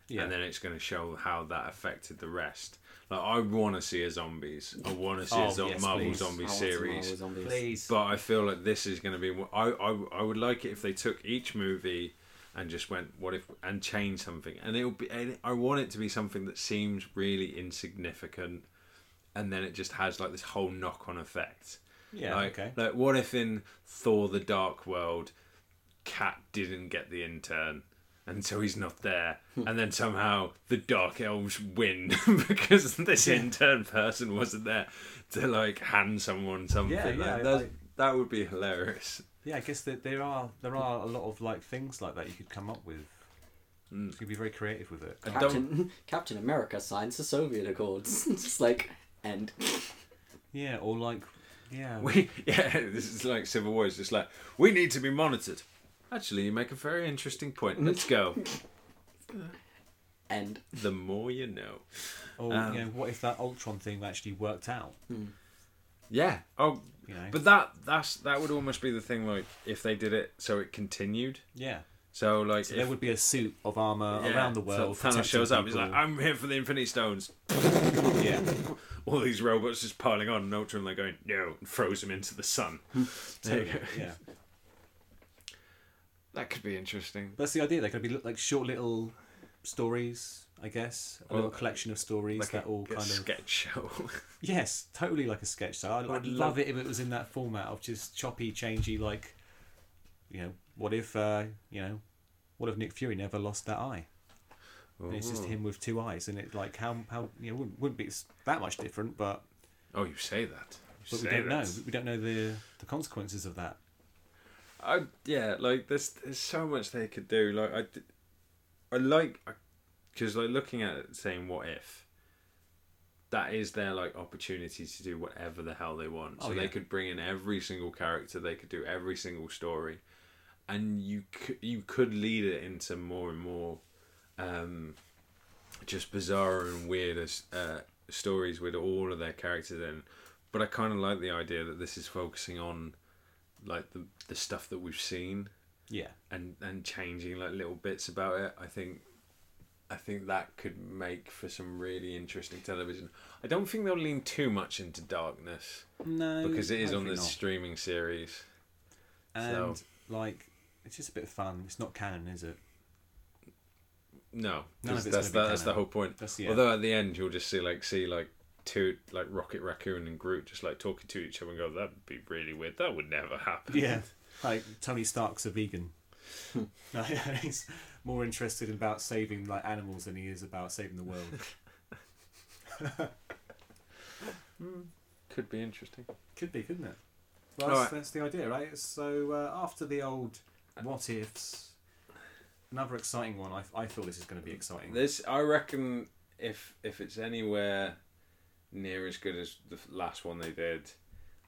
yeah. and then it's gonna show how that affected the rest. Like I want to see a zombies. I want to see Oh, a zo- yes, Marvel please. I zombie want series. Marvel Zombies. Please. But I feel like this is going to be. I, I I would like it if they took each movie and just went, what if, and change something, and it'll be. And I want it to be something that seems really insignificant, and then it just has like this whole knock-on effect. yeah. like, okay. like what if in Thor: The Dark World, Kat didn't get the intern. And so he's not there, Hmm. and then somehow the Dark Elves win because this Yeah. intern person wasn't there to like hand someone something. Yeah, yeah, like- that would be hilarious. Yeah, I guess that there are there are a lot of like things like that you could come up with. Mm. You could be very creative with it. I Captain Captain America signs the Sokovia Accords. It's just like end. Yeah, or like yeah. We yeah, this is like Civil War. It's just like we need to be monitored. Actually, you make a very interesting point. Let's go. End. the more you know. Or um, you know, what if that Ultron thing actually worked out? Yeah. Oh, You know. but that that's that would almost be the thing. Like if they did it so it continued. yeah. So like So if, there would be a suit of armor yeah, around the world. so. Thanos shows up. He's like. I'm here for the Infinity Stones. yeah. All these robots just piling on, and Ultron like going no, and throws him into the sun. Go. yeah. That could be interesting. That's the idea. They're going to be like short little stories, I guess. A Well, little collection of stories Like that a, all kind of. sketch show. Yes, totally like a sketch. I'd, I'd I'd love- love it if it was in that format of just choppy, changey, like, you know, what if, uh, you know, what if Nick Fury never lost that eye? And it's just him with two eyes, and it like how how you know wouldn't, wouldn't be that much different, but Oh, you say that. You but we don't know. We don't know the the consequences of that. I yeah, like there's there's so much they could do. Like I, I like because like looking at it, saying what if. That is their like opportunity to do whatever the hell they want. So Oh, they could bring in every single character. They could do every single story, and you could you could lead it into more and more, um, just bizarre and weird as uh, stories with all of their characters in. But I kind of like the idea that this is focusing on like the the stuff that we've seen Yeah, and and changing like little bits about it. I think I think that could make for some really interesting television. I don't think they'll lean too much into darkness no, because it is on the not. streaming series. and so- like it's just a bit of fun. It's not canon, is it? No, None of it's that's the, that's the whole point. That's yeah. Although at the end you'll just see like see like two like Rocket Raccoon and Groot just like talking to each other and go, that'd be really weird. That would never happen. Yeah, like Tony Stark's a vegan. He's more interested about saving like animals than he is about saving the world. Could be interesting. Could be, couldn't it? Well, that's, right. that's the idea, right? So uh, after the old what ifs, another exciting one. I, I feel this is going to be exciting. This I reckon if if it's anywhere near as good as the last one they did,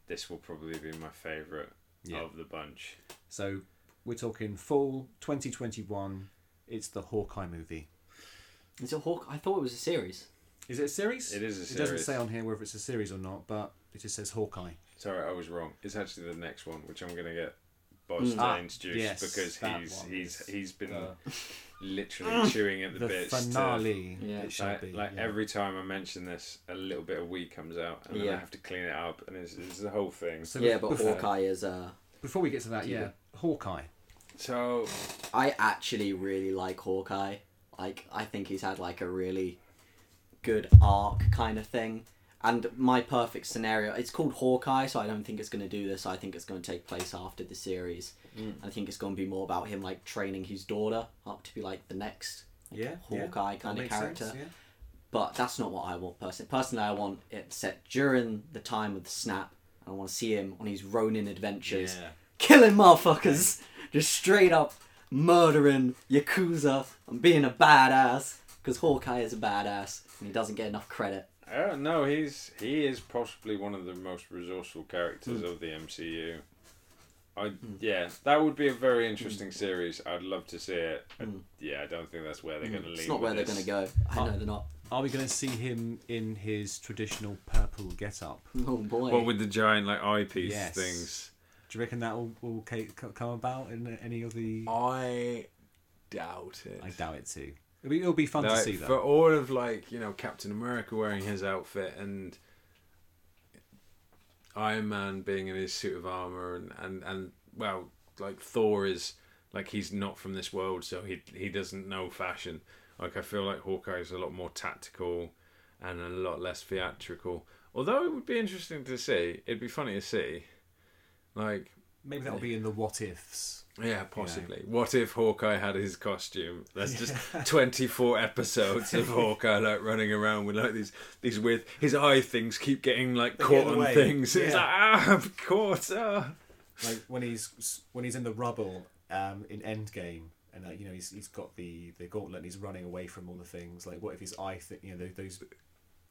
this will probably be my favourite Yeah. of the bunch. So we're talking fall 2021. It's the Hawkeye movie. Is it Hawk? I thought it was a series. Is it a series? It is a series. It doesn't say on here whether it's a series or not, but it just says Hawkeye. Sorry, I was wrong. It's actually the next one, which I'm gonna get Boz Mm. Ah, introduce yes, because he's he's he's been the- literally chewing at the, The bits. to- finale. Yeah. it shall like, be. like yeah. every time I mention this, a little bit of weed comes out, and then I have to clean it up, and it's, it's the whole thing. So yeah, but before, Hawkeye is uh before we get to that, yeah, Hawkeye. So I actually really like Hawkeye. Like I think he's had like a really good arc kind of thing. And my perfect scenario, it's called Hawkeye, so I don't think it's going to do this. I think it's going to take place after the series. Mm. I think it's going to be more about him like training his daughter up to be like the next like, Yeah, yeah. Hawkeye That kind of character. sense, yeah. But that's not what I want personally. Personally, I want it set during the time of the snap. I want to see him on his Ronin adventures, killing motherfuckers, just straight up murdering yakuza and being a badass. Because Hawkeye is a badass and he doesn't get enough credit. Uh, no, he's he is possibly one of the most resourceful characters Mm. of the MCU. I yeah, that would be a very interesting Mm. series. I'd love to see it. Mm. yeah, I don't think that's where they're going to lead. It's not where they're going to go. I Oh. know they're not. Are we going to see him in his traditional purple get-up? Oh boy. What with the giant like eyepiece Yes. things? Do you reckon that will, will ca- come about in any of the? I doubt it. I doubt it too. It'll be, it'll be fun to Like, see for all of like you know Captain America wearing his outfit and Iron Man being in his suit of armor and and and well like Thor is like he's not from this world so he he doesn't know fashion. Like I feel like Hawkeye is a lot more tactical and a lot less theatrical. Although it would be interesting to see, it'd be funny to see. Like Maybe that'll be in the what ifs. Yeah, possibly. What if Hawkeye had his costume? That's just twenty four episodes of Hawkeye like running around with like these these weird his eye things keep getting like They caught on away. things. It's like ah I'm caught. Ah. Like when he's when he's in the rubble um, in Endgame, and uh, you know he's he's got the the gauntlet, and he's running away from all the things. Like what if his eye, th- you know, those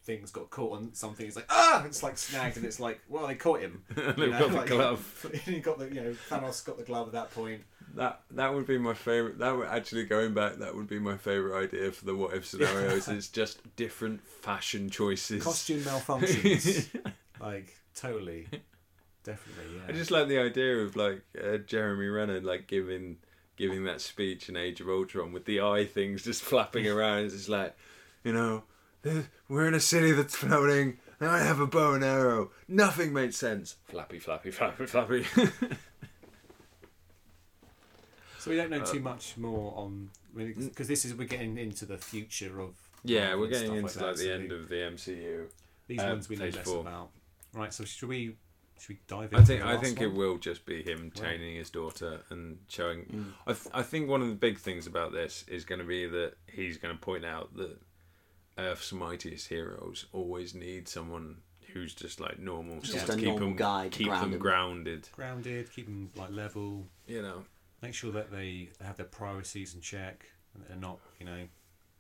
things got caught on something? He's like ah, it's like snagged, and it's like well they caught him. Know, got the like- glove. he got the you know Thanos got the glove at that point. That that would be my favorite. That would actually going back. That would be my favorite idea for the what if scenarios. It's just different fashion choices. Costume malfunctions, like totally, definitely. Yeah. I just like the idea of like uh, Jeremy Renner like giving giving that speech in Age of Ultron with the eye things just flapping around. It's just like, you know, "There- we're in a city that's floating. And I have a bow and arrow. Nothing makes sense. Flappy, flappy, flappy, flappy. So we don't know Uh, too much more on because this is we're getting into the future of yeah, we're getting into that, like so the end of the MCU. These Uh, ones we know less four. about. Right, so should we should we dive into I think I think one? it will just be him training his daughter and showing. Mm. I th- I think one of the big things about this is going to be that he's going to point out that Earth's mightiest heroes always need someone who's just like normal, Just someone a to keep normal them guy keep ground them grounded. grounded, keep them like level, You know, make sure that they have their priorities in check and they're not, you know,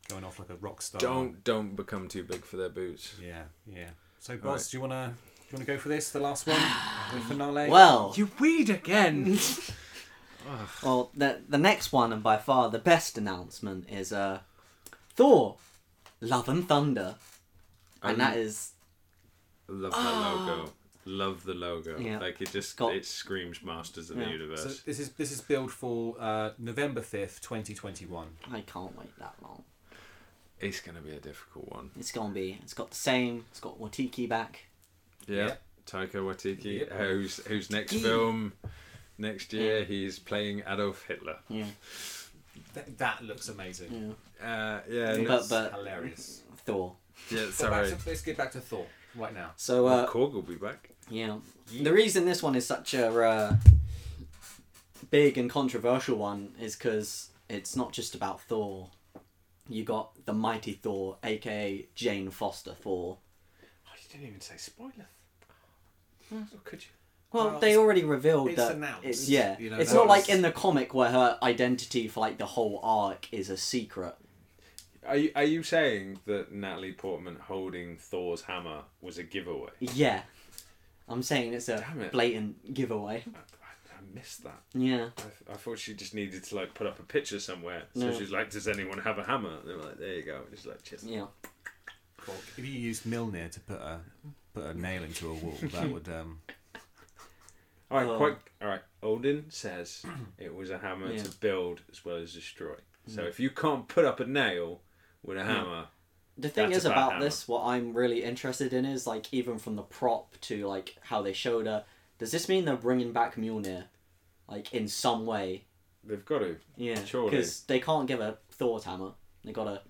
going off like a rock star. don't don't become too big for their boots. Yeah, yeah. So, Boz, Alright. do you wanna do you wanna go for this? The last one, the finale. Well, You weed again. well, the the next one and by far the best announcement is uh, Thor, Love and Thunder, and Um, that is Love the logo. Love the logo. Yeah. Like it just Got- it screams Masters of Yeah. the so Universe. this is this is billed for uh, November fifth, twenty twenty one. I can't wait that long. It's gonna be a difficult one. It's gonna be. It's got the same. It's got Watiki back. Yeah. Yep. Taika Waititi, Yep. whose whose next Gee. film next year Yeah. he's playing Adolf Hitler. Yeah. Th- that looks amazing. Yeah. Uh, yeah, But- let's- but- hilarious. Thor. yeah. Go back Sorry, to- let's get back to Thor right now. So uh, Korg will be back. Yeah. The reason this one is such a uh, big and controversial one is because it's not just about Thor. You got the mighty Thor, aka Jane Foster Thor. Oh, you didn't even say spoiler. Hmm. Or could you? Well, Well, they already revealed it's that. announced, It's, yeah, you know, it's that not like in the comic where her identity for like the whole arc is a secret. Are you, are you saying that Natalie Portman holding Thor's hammer was a giveaway? Yeah, I'm saying it's a it. blatant giveaway. I, I, I missed that. Yeah, I, th- I thought she just needed to like put up a picture somewhere. So No. she's like, "Does anyone have a hammer?" And they're like, "There you go." Just like, cheers. yeah. If you used Mjolnir to put a put a nail into a wall, that would um. All right, Oh. quite. All right. Odin says it was a hammer Yeah. to build as well as destroy. So Mm. if you can't put up a nail with a Yeah. hammer, The thing That's is about hammer. this, what I'm really interested in is like even from the prop to like how they showed her. Does this mean they're bringing back Mjolnir, like in some way? they've got to. Yeah, because they can't give a Thor's hammer. They gotta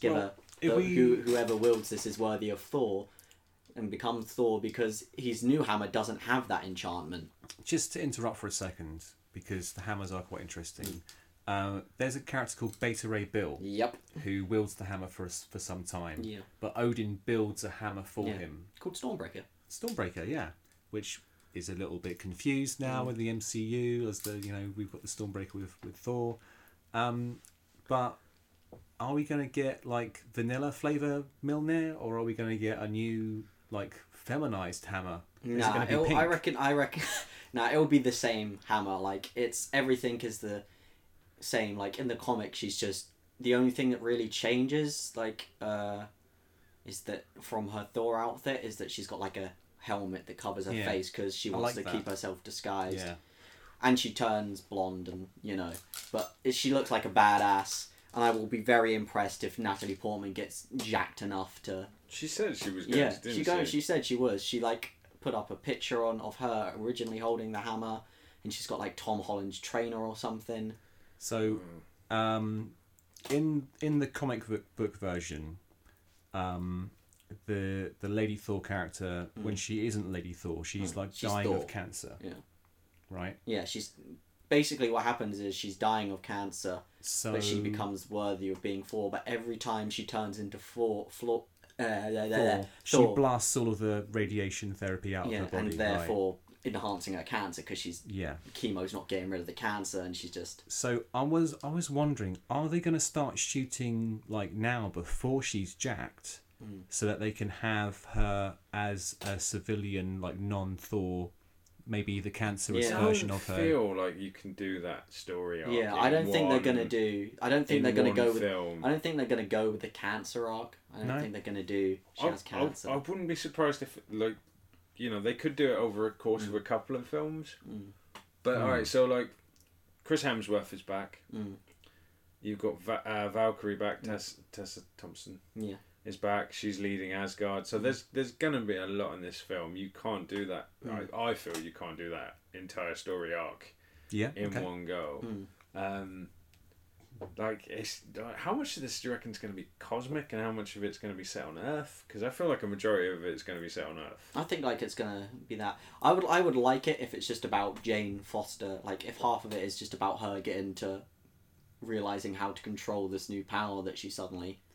give Well, a the- we- who, whoever wields this is worthy of Thor, and becomes Thor because his new hammer doesn't have that enchantment. Just to interrupt for a second, because the hammers are quite interesting. Uh, there's a character called Beta Ray Bill Yep. who wields the hammer for us for some time. Yeah. But Odin builds a hammer for Yeah. him. Called Stormbreaker. Stormbreaker, yeah, which is a little bit confused now Mm. with the MCU as the you know we've got the Stormbreaker with with Thor, um, but are we going to get like vanilla flavor Mjolnir or are we going to get a new like feminized hammer? Nah, I reckon. I reckon. nah, it'll be the same hammer. Like it's everything is the same. Like in the comic, she's just the only thing that really changes. Like, uh, is that from her Thor outfit is that she's got like a helmet that covers her Yeah. face because she wants like to that. keep herself disguised. Yeah, and she turns blonde and you know but she looks like a badass and i will be very impressed if natalie portman gets jacked enough to She said she was going yeah to, didn't she she? she said she was she like put up a picture on of her originally holding the hammer and she's got like tom holland's trainer or something so um, in in the comic book, book version, um, the the Lady Thor character when she isn't Lady Thor, she's Mm. like She's dying Thor. of cancer. Yeah. Right. yeah she's basically what happens is she's dying of cancer So but she becomes worthy of being Thor. But every time she turns into Thor, Thor, uh, Thor. Thor, She Thor blasts all of the radiation therapy out yeah, of her body. and therefore enhancing her cancer because she's yeah. chemo's not getting rid of the cancer, and she's just So I was I was wondering, are they going to start shooting like now before she's jacked, Mm. so that they can have her as a civilian, like non-Thor, maybe the cancerous Yeah. I version of her. I feel like you can do that story arc. yeah. in I don't think they're gonna do. I don't think they're gonna one go with. film. I don't think they're gonna go with the cancer arc. I don't No. think they're gonna do. She I, has cancer. I, I wouldn't be surprised if, like, you know, they could do it over a course of a couple of films. Mm. But Mm. all right, so like, Chris Hemsworth is back. Mm. You've got Va- uh, Valkyrie back. Tess, Tessa Thompson Yeah. Is back. She's leading Asgard. So there's there's gonna be a lot in this film. You can't do that. Mm. I, I feel you can't do that entire story arc Yeah. in okay. one go. Mm. Um, like, it's like, how much of this do you reckon is going to be cosmic, and how much of it's going to be set on Earth? Because I feel like a majority of it's going to be set on Earth. I think like it's gonna be that. I would. I would like it if it's just about Jane Foster. Like if half of it is just about her getting to realizing how to control this new power that she suddenly I-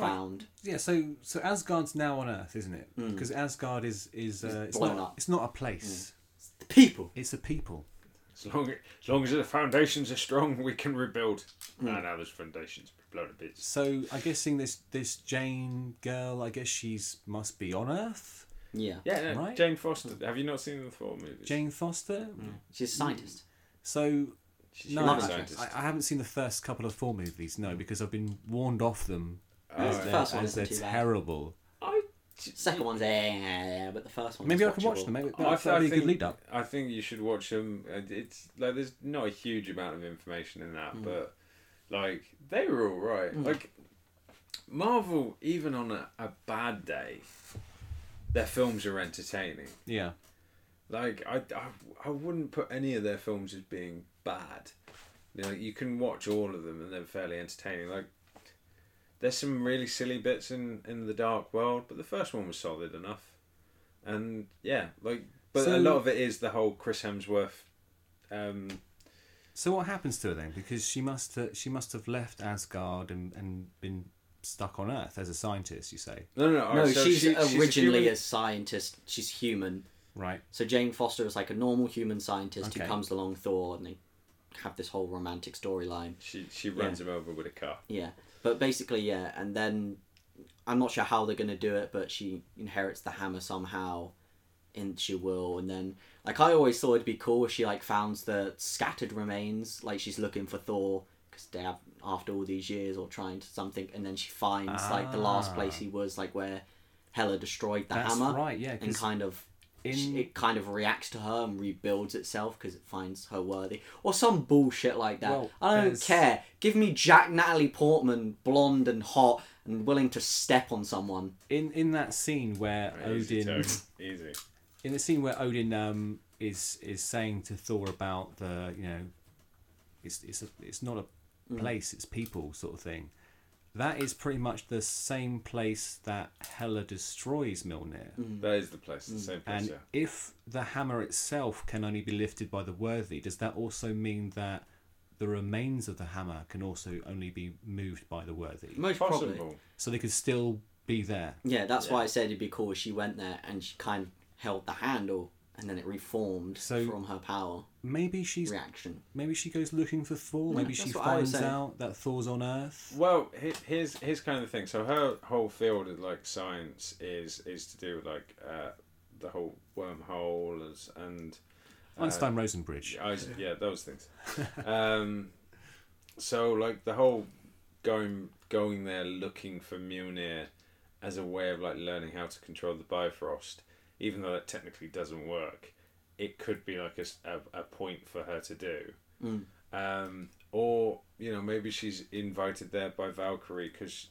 found. Yeah. So so Asgard's now on Earth, isn't it? Mm. Because Asgard is is uh, It's it's blown not up. it's not a place. The people. It's a people. As long as long as the foundations are strong, we can rebuild. Mm. Nah, now there's foundations blown to bits. So I guessing this this Jane girl, I guess she's must be on Earth. Yeah. Yeah, no, Right. Jane Foster. Have you not seen the Thor movies? Jane Foster. She's a scientist. So She's no, I. I haven't seen the first couple of four movies. No, because I've been warned off them Oh, the first one they're isn't too bad. terrible. I, Second one's eh, but the first one. Maybe I can watch them. Maybe I, that would be a good think, lead up. I think you should watch them. Uh, It's like there's not a huge amount of information in that, Mm. but like they were all right. Mm. Like Marvel, even on a, a bad day, their films are entertaining. Yeah. Like I, I, I wouldn't put any of their films as being bad. you know you can watch all of them and they're fairly entertaining. Like there's some really silly bits in in the Dark World, but the first one was solid enough. And yeah, like but So- a lot of it is the whole Chris Hemsworth. Um, So what happens to her then? Because she must have, she must have left Asgard and, and been stuck on Earth as a scientist. You say no, no, no. No, so she's she- a originally human- a scientist. She's human. right? So Jane Foster is like a normal human scientist Okay. who comes along Thor, and they have this whole romantic storyline. She she runs him over with a car. Yeah, but basically, yeah, and then I'm not sure how they're gonna do it, but she inherits the hammer somehow, and she will, and then like I always thought it'd be cool if she like found the scattered remains, like she's looking for Thor because they have after all these years or trying to something, and then she finds like the last Ah. place he was, like where Hela destroyed the That's hammer, right. Yeah, and kind of in it kind of reacts to her and rebuilds itself because it finds her worthy, or some bullshit like that. Well, I don't there's- care. Give me Jack Natalie Portman, blonde and hot and willing to step on someone. in in that scene where Easy, Odin easy. in the scene where Odin um is is saying to Thor about the you know it's it's a, it's not a Mm. place it's people sort of thing. That is pretty much the same place that Hela destroys Mjolnir. Mm. That is the place, the mm. same place. And yeah. if the hammer itself can only be lifted by the worthy, does that also mean that the remains of the hammer can also only be moved by the worthy? Most Possible. probably. So they could still be there. Yeah, that's why I said it'd be cool if she went there and she kind of held the handle and then it reformed So- from her power Maybe she's reaction. maybe she goes looking for Thor. Yeah, maybe she that's what I was finds out that Thor's on Earth. Well, here's here's kind of the thing. So her whole field of like science is is to do with like uh, the whole wormhole as, and uh, Einstein-Rosen bridge. I, yeah, those things. um, so like the whole going going there looking for Mjolnir as a way of like learning how to control the Bifrost, even though that technically doesn't work, it could be like a a point for her to do. Mm. Um, or you know maybe she's invited there by Valkyrie because.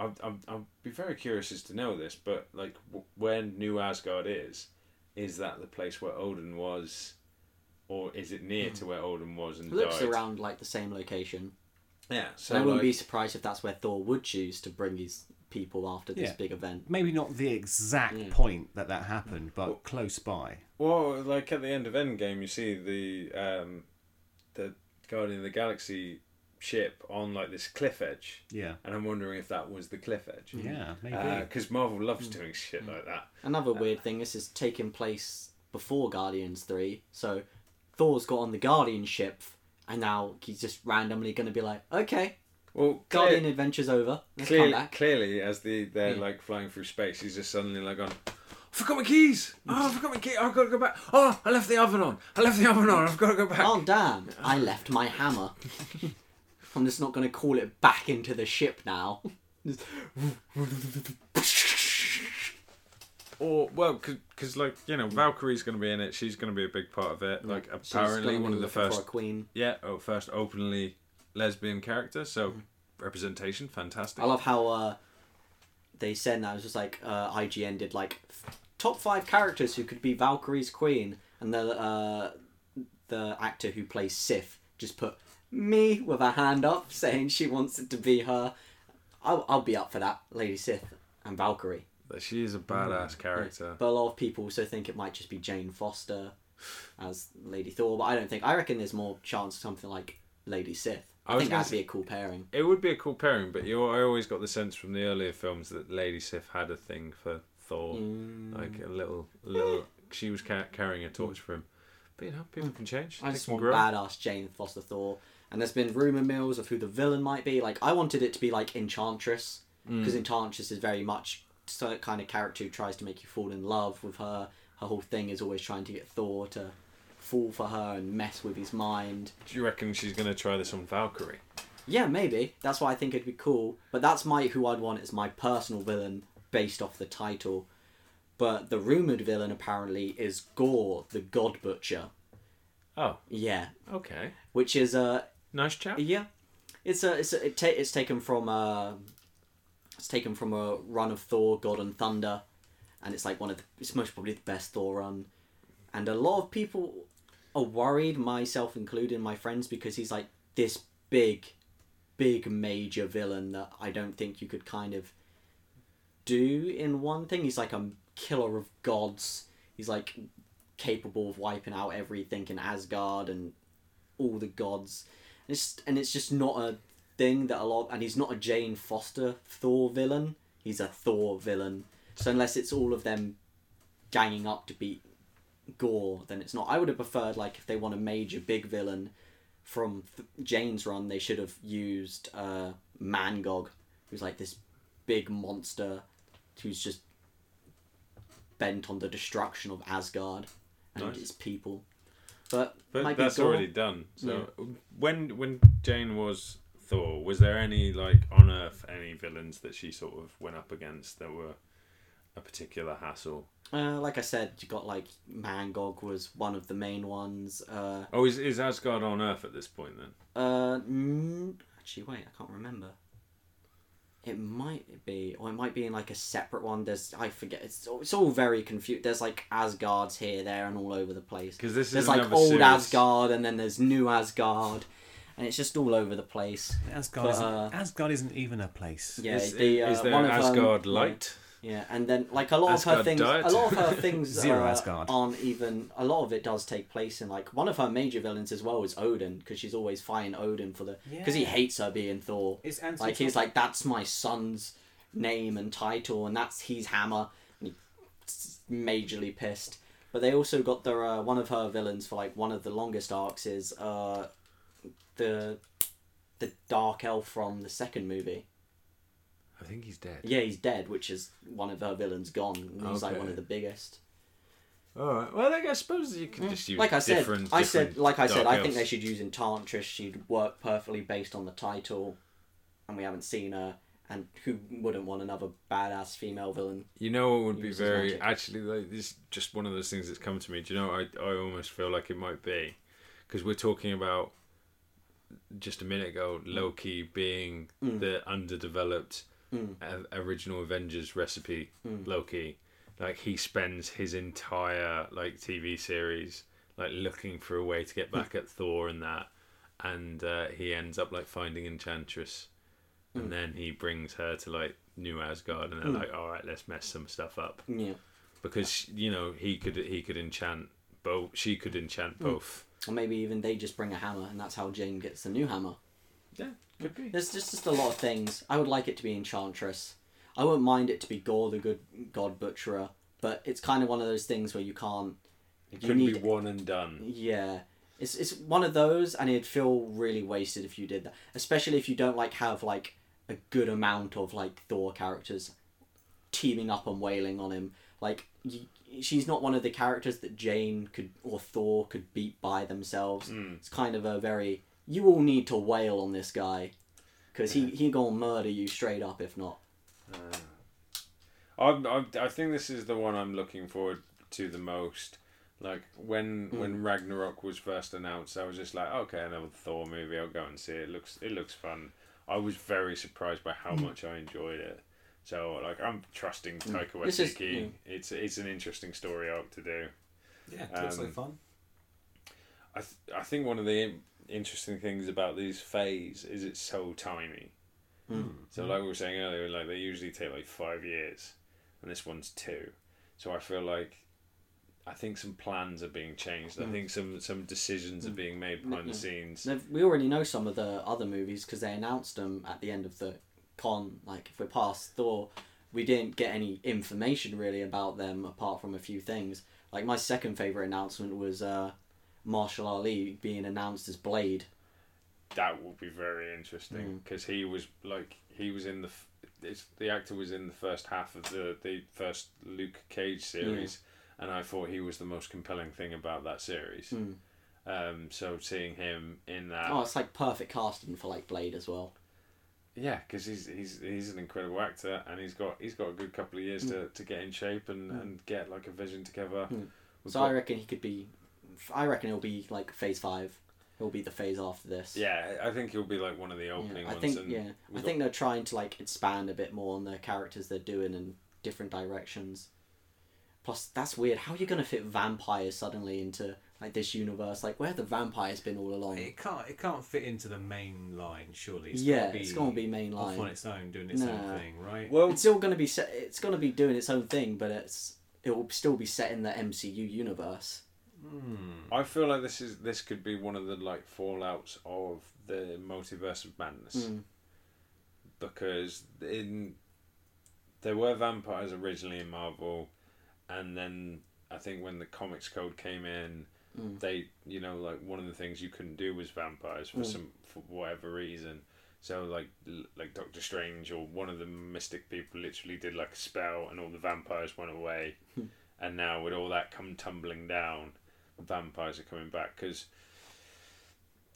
I'd, I'd, I'd be very curious as to know this, but like w- where New Asgard is, is that the place where Odin was, or is it near to where Odin was and It looks died? around like the same location. Yeah, So so I wouldn't like, be surprised if that's where Thor would choose to bring his people after this Yeah. big event. Maybe not the exact Yeah. point that that happened, but Well- close by. well, like at the end of Endgame, you see the um, the Guardian of the Galaxy ship on like this cliff edge, Yeah. and I'm wondering if that was the cliff edge. Yeah, mm. maybe. Uh, because Marvel loves mm. doing shit like that. Another uh, weird thing, this is taking place before Guardians 3, so Thor's got on the Guardian ship, and now he's just randomly going to be like, okay, Well, Guardian clear, Adventure's over, let's clearly, clearly, as the they're Yeah. like flying through space, he's just suddenly like on. I forgot my keys. Oh, I forgot my key. I've got to go back. Oh, I left the oven on. I left the oven on. I've got to go back. Oh damn, I left my hammer. I'm just not going to call it back into the ship now. Or well, because like you know, Valkyrie's going to be in it. She's going to be a big part of it. Like apparently one of the first queen. Yeah, oh, first openly lesbian character. So representation, fantastic. I love how uh, they said that. It was just like uh, IGN did like f- top five characters who could be Valkyrie's queen, and the uh, the actor who plays Sif just put me with a hand up saying she wants it to be her. I'll, I'll be up for that, Lady Sif and Valkyrie. That she is a badass Yeah. character. But a lot of people also think it might just be Jane Foster as Lady Thor, but I don't think. I reckon there's more chance of something like Lady Sif. I, I think that'd be a cool pairing. It would be a cool pairing, but you, I always got the sense from the earlier films that Lady Sif had a thing for Thor, Mm. like a little, little. She was ca- carrying a torch for him. But you know, people can change. I just want grow. badass Jane Foster Thor. And there's been rumor mills of who the villain might be. Like I wanted it to be like Enchantress Mm. because Enchantress is very much so kind of character who tries to make you fall in love with her. Her whole thing is always trying to get Thor to fall for her and mess with his mind. Do you reckon she's going to try this on Valkyrie? Yeah, maybe. That's why I think it'd be cool. But that's my who I'd want as my personal villain based off the title. But the rumored villain apparently is Gore, the God Butcher. Oh, Yeah, okay. which is a Nice chap. Yeah, it's a it's a, it ta- it's taken from a it's taken from a run of Thor, God and Thunder, and it's like one of the it's most probably the best Thor run, and a lot of people worried, myself including my friends, because he's like this big, big major villain that I don't think you could kind of do in one thing. He's like a killer of gods. He's like capable of wiping out everything in Asgard and all the gods. And it's and it's just not a thing that a lot. And he's not a Jane Foster Thor villain. He's a Thor villain. So unless it's all of them ganging up to beat Gore, then it's not. I would have preferred like if they want a major big villain from th- Jane's run, they should have used uh, Mangog, who's like this big monster who's just bent on the destruction of Asgard and Nice. its people. But, But that's already done. So when when Jane was Thor, was there any like on Earth any villains that she sort of went up against that were a particular hassle? Uh, like I said, you got like Mangog was one of the main ones. Uh, Oh, is is Asgard on Earth at this point then? uh, mm, actually, wait, I can't remember. It might be, or it might be in like a separate one. There's, I forget. It's all- it's all very confused. There's like Asgards here, there, and all over the place. Because this There's is like old series. Asgard, and then there's new Asgard, and it's just all over the place. Asgard, But, isn't, uh, Asgard isn't even a place. Yeah, Is, the, uh, is there one of, um, Asgard yeah. Light? Yeah, and then like a lot of her things, diet. a lot of her things Zero Asgard. aren't even. A lot of it does take place in like one of her major villains as well is Odin because she's always fighting Odin for the because he hates her being Thor. It's Like he's like that's my son's name and title, and that's he's Hammer. And he's majorly pissed. But they also got their uh, one of her villains for like one of the longest arcs is uh, the the dark elf from the second movie. I think he's dead. Yeah, he's dead, which is one of her villains gone. He's like one of the biggest. All right. Well, I guess- suppose you can just use Mm. Like I said, different. I said, like I said, I think they should use Enchantress. She'd work perfectly based on the title, and we haven't seen her. And who wouldn't want another badass female villain? You know it would be very magic. actually like this is just one of those things that's come to me. Do you know I I almost feel like it might be because we're talking about just a minute ago Loki being Mm. the underdeveloped Mm. original Avengers recipe Mm. Loki. Like he spends his entire like TV series like looking for a way to get back at Thor and that, and uh, he ends up like finding Enchantress, Mm. and then he brings her to like New Asgard, and they're Mm. like, all right, let's mess some stuff up Yeah, because you know he could he could enchant both, she could enchant Mm. both. or maybe even they just bring a hammer, and that's how Jane gets the new hammer. Yeah, could be. There's just, just a lot of things. I would like it to be Enchantress. I wouldn't mind it to be Gorr, the good god butcherer, but it's kind of one of those things where you can't It You could be one and done. Yeah, it's it's one of those, and it'd feel really wasted if you did that. Especially if you don't like have like a good amount of like Thor characters teaming up and wailing on him. Like you, she's not one of the characters that Jane could or Thor could beat by themselves. Mm. It's kind of a very you all need to wail on this guy because he he gonna murder you straight up if not. I, I I think this is the one I'm looking forward to the most. Like when Mm. when Ragnarok was first announced, I was just like, okay, another Thor movie. I'll go and see it. it looks it looks fun. I was very surprised by how Mm. much I enjoyed it. So like I'm trusting Taika Mm. This is- Waititi. mm. It's it's an interesting story arc to do. Yeah, it looks Um, like fun. I th- I think one of the in- interesting things about these phase is it's so tiny. Mm. So like we were saying earlier, like they usually take like five years, and this one's two. So I feel like I think some plans are being changed. I Mm. think some some decisions are Mm. being made behind the scenes. They've- We already know some of the other movies because they announced them at the end of the con. Like if we're past Thor, we didn't get any information really about them apart from a few things. Like my second favorite announcement was uh, Mahershala Ali being announced as Blade. That would be very interesting Mm. because he was like he was in the it's, the actor was in the first half of the the first Luke Cage series, and I thought he was the most compelling thing about that series. Mm. Um, so seeing him in that, Oh, it's like perfect casting for like Blade as well. Yeah, because he's he's he's an incredible actor, and he's got he's got a good couple of years to, to get in shape and, Mm. and get like a vision together. Mm. So got- I reckon he could be. I reckon it'll be like Phase Five. It'll be the phase after this. yeah, I think he'll be like one of the opening Yeah, I ones. think and yeah, I we've think they're trying to like expand a bit more on the characters they're doing in different directions. Plus, that's weird. How are you gonna fit vampires suddenly into like this universe? Like, where have the vampires been all along? It can't. It can't fit into the main line. Surely. It's yeah, gotta be it's gonna be main line off on its own, doing its Nah. own thing, right? Well, It's still gonna be set. It's gonna be doing its own thing, but it's it will still be set in the MCU universe. Hmm. I feel like this is this could be one of the like fallouts of the multiverse of madness Mm. because in there were vampires originally in Marvel, and then I think when the comics code came in, Mm. they you know like one of the things you couldn't do was vampires for Mm. some for whatever reason. So like like Doctor Strange or one of the mystic people literally did like a spell and all the vampires went away, Hmm. and now with all that come tumbling down, vampires are coming back because.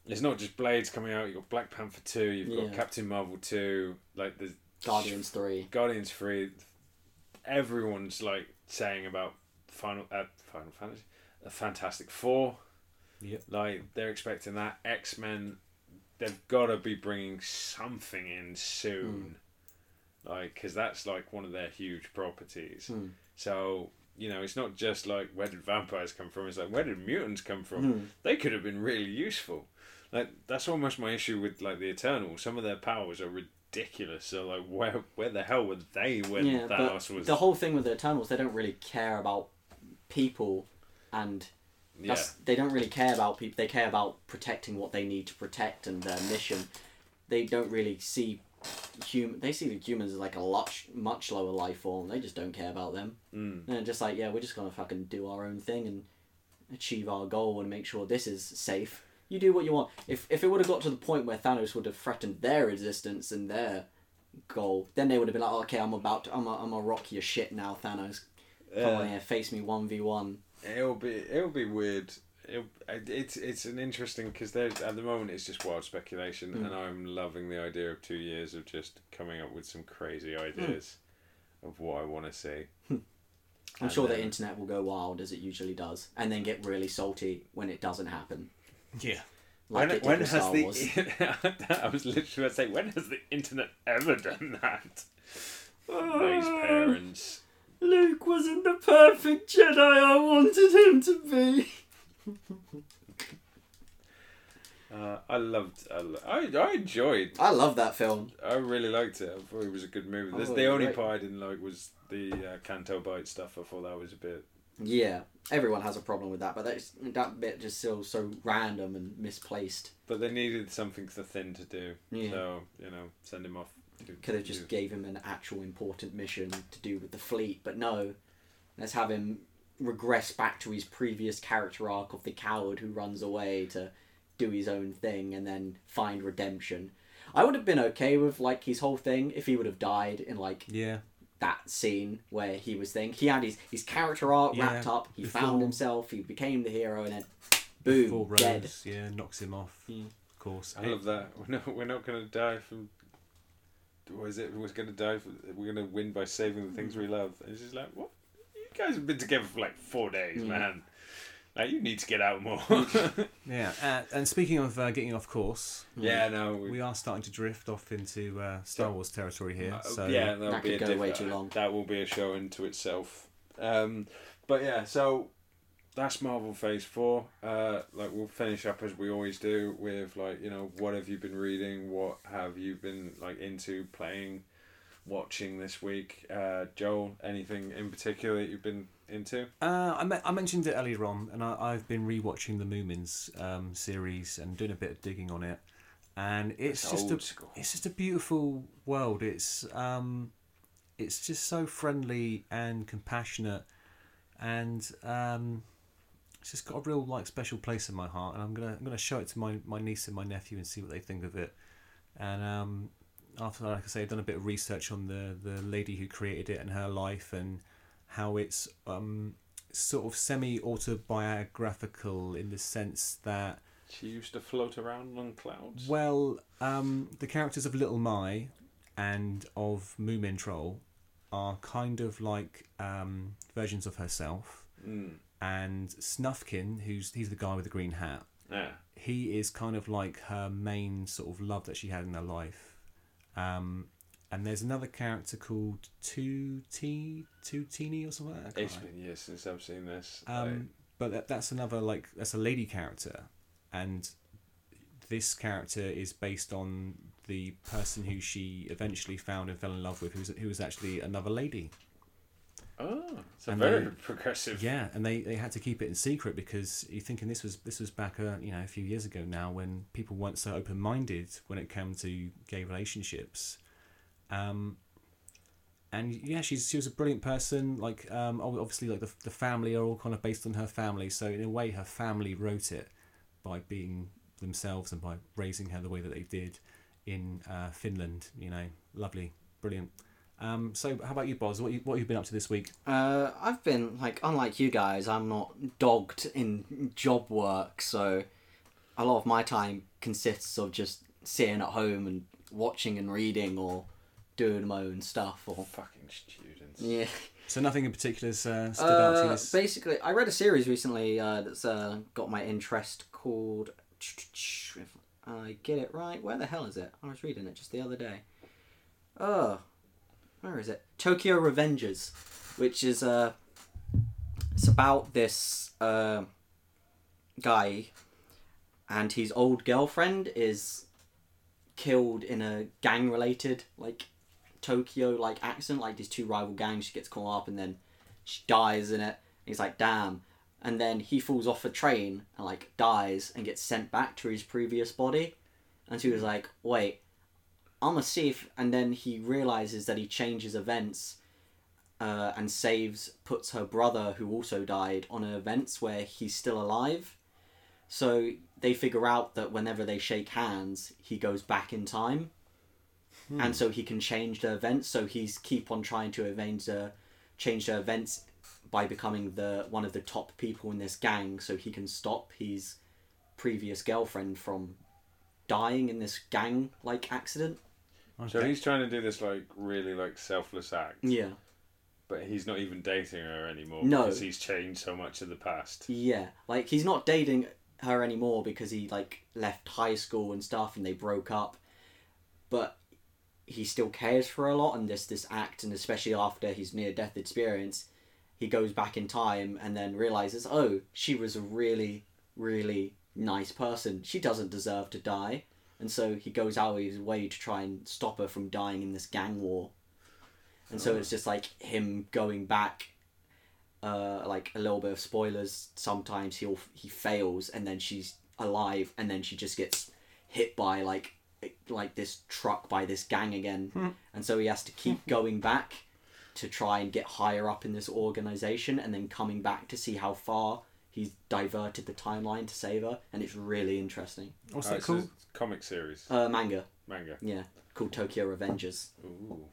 It's not just Blades coming out. You've got Black Panther two. You've got Yeah. Captain Marvel two. Like the Guardians three. Guardians three. Everyone's like saying about Final uh, Final Fantasy, uh, Fantastic Four. Yep. Like they're expecting that X Men. They've got to be bringing something in soon. Like, because that's like one of their huge properties. Hmm. So you know, it's not just like where did vampires come from. It's like where did mutants come from? Hmm. They could have been really useful. Like that's almost my issue with like the Eternals. Some of their powers are ridiculous. So like where where the hell were they when yeah, Thanos was? the whole thing with the Eternals, they don't really care about people, and yeah. they don't really care about people. They care about protecting what they need to protect and their mission. They don't really see human. They see the humans as like a much much lower life form. They just don't care about them. Mm. And just like, yeah, we're just gonna fucking do our own thing and achieve our goal and make sure this is safe. You do what you want. If if it would have got to the point where Thanos would have threatened their existence and their goal, then they would have been like, okay, I'm about to, I'm a, I'm a rock your shit now, Thanos. Come on Yeah. here, face me one v one. It'll be it'll be weird. It'll, it's it's an interesting because there's at the moment it's just wild speculation, Mm. and I'm loving the idea of two years of just coming up with some crazy hmm. ideas of what I want to see. Hmm. I'm And sure the internet will go wild as it usually does, and then get really salty when it doesn't happen. Yeah. Like when when has the Wars. I was literally going to say when has the internet ever done that? Those ah. parents. Luke wasn't the perfect Jedi I wanted him to be. Uh, I loved. I, lo- I I enjoyed. I love that film. I really liked it. I thought it was a good movie. I This, thought the it was only great. part I didn't like was the uh, Canto Bight stuff. I thought that was a bit. Yeah, everyone has a problem with that, but that's, that bit just feels so random and misplaced. But they needed something for Finn to do. Yeah. So you know, send him off. to Could have just do- gave him an actual important mission to do with the fleet, but no. Let's have him regress back to his previous character arc of the coward who runs away to do his own thing and then find redemption. I would have been okay with like his whole thing if he would have died in like Yeah. that scene where he was thing. He had his, his character arc Yeah, wrapped up. He before- found himself. He became the hero, and then boom, Before Rose, dead. yeah, knocks him off. Yeah. Of course. I love that. We're not. We're not going to die from. Was it? We're going to die. For, we're going to win by saving the things hmm. we love. And it's just like, what? You guys have been together for like four days, Mm. man. Like you need to get out more. Yeah. Uh, and speaking of uh, getting off course, yeah, no. We, we are starting to drift off into uh, Star Wars territory here. Uh, So yeah, that'll That be could a go way too long. That will be a show into itself. Um, but yeah, so that's Marvel Phase Four. Uh, like we'll finish up as we always do with like you know what have you been reading? What have you been like into playing, watching this week? Uh, Joel, anything in particular that you've been into? Uh, I, me- I mentioned it earlier on, and I, I've been rewatching the Moomins um, series and doing a bit of digging on it, and it's It's just a school. it's just a beautiful world. It's um, it's just so friendly and compassionate, and um, it's just got a real like special place in my heart. And I'm gonna I'm gonna show it to my, my niece and my nephew and see what they think of it. And um, after like I say, I've done a bit of research on the the lady who created it and her life and how it's um, sort of semi autobiographical in the sense that She used to float around on clouds. well, um, the characters of Little My and of Moomin Troll are kind of like um, versions of herself. Mm. And Snufkin, who's he's the guy with the green hat, Yeah. he is kind of like her main sort of love that she had in her life. Um, and there's another character called Two T Two Teeny or something. Like that. I It's been years since I've seen this. Um, but that, that's another like that's a lady character, and this character is based on the person who she eventually found and fell in love with, who was who was actually another lady. Oh, it's a and very they- progressive. Yeah, and they, they had to keep it in secret because you're thinking this was this was back uh, you know a few years ago now when people weren't so open minded when it came to gay relationships. Um, and yeah, she's she was a brilliant person. Like um, obviously, like the the family are all kind of based on her family. So in a way, her family wrote it by being themselves and by raising her the way that they did in uh, Finland. You know, lovely, brilliant. Um, so how about you, Boz? What you, what have you been up to this week? Uh, I've been like, unlike you guys, I'm not dogged in job work, so a lot of my time consists of just sitting at home and watching and reading or doing my own stuff or Fucking students. yeah. So nothing in particular has uh, stood out to you. Uh, This... basically, I read a series recently uh, that's uh, got my interest called. If I get it right, where the hell is it? I was reading it just the other day. Oh, where is it? Tokyo Revengers, which is uh, it's about this uh, guy, and his old girlfriend is killed in a gang-related like Tokyo like accident. Like these two rival gangs, she gets caught up, and then she dies in it. He's like, damn. And then he falls off a train and like dies and gets sent back to his previous body. And she was like, wait, I'm see if. And then he realizes that he changes events uh, and saves, puts her brother, who also died, on events where he's still alive. So they figure out that whenever they shake hands, he goes back in time. And so he can change the events. So he's keep on trying to avenge the, change the events by becoming the one of the top people in this gang. So he can stop his previous girlfriend from dying in this gang like accident. So he's trying to do this like really like selfless act, Yeah. but he's not even dating her anymore No. because he's changed so much in the past. Yeah, like he's not dating her anymore because he like left high school and stuff, and they broke up. But he still cares for her a lot, and this this act, and especially after his near death experience, he goes back in time and then realizes, oh, she was a really, really nice person. She doesn't deserve to die, and so he goes out of his way to try and stop her from dying in this gang war. And so it's just like him going back uh, like a little bit of spoilers. Sometimes he'll he fails and then she's alive and then she just gets hit by like like this truck by this gang again, and so he has to keep going back to try and get higher up in this organization and then coming back to see how far he's diverted the timeline to save her and it's really interesting What's Oh, that it's called? a comic series, uh manga manga. yeah called tokyo revengers Ooh.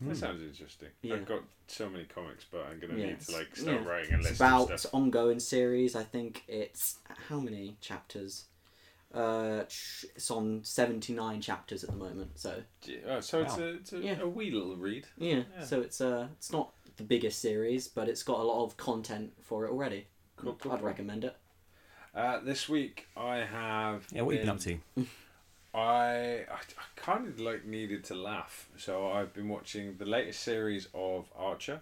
That sounds interesting. Hmm. Yeah. I've got so many comics, but I'm gonna Yeah, need to like start yeah. writing a list it's about of stuff. ongoing series i think it's how many chapters uh sh- it's on 79 chapters at the moment so Oh, so it's Wow. a, it's a, Yeah. a wee little read. yeah, Yeah. so it's uh it's not the biggest series but it's got a lot of content for it already Cool, cool, i'd cool. recommend it Uh, this week I have. Yeah, what have you been up to? I, I I kind of like needed to laugh, so I've been watching the latest series of Archer.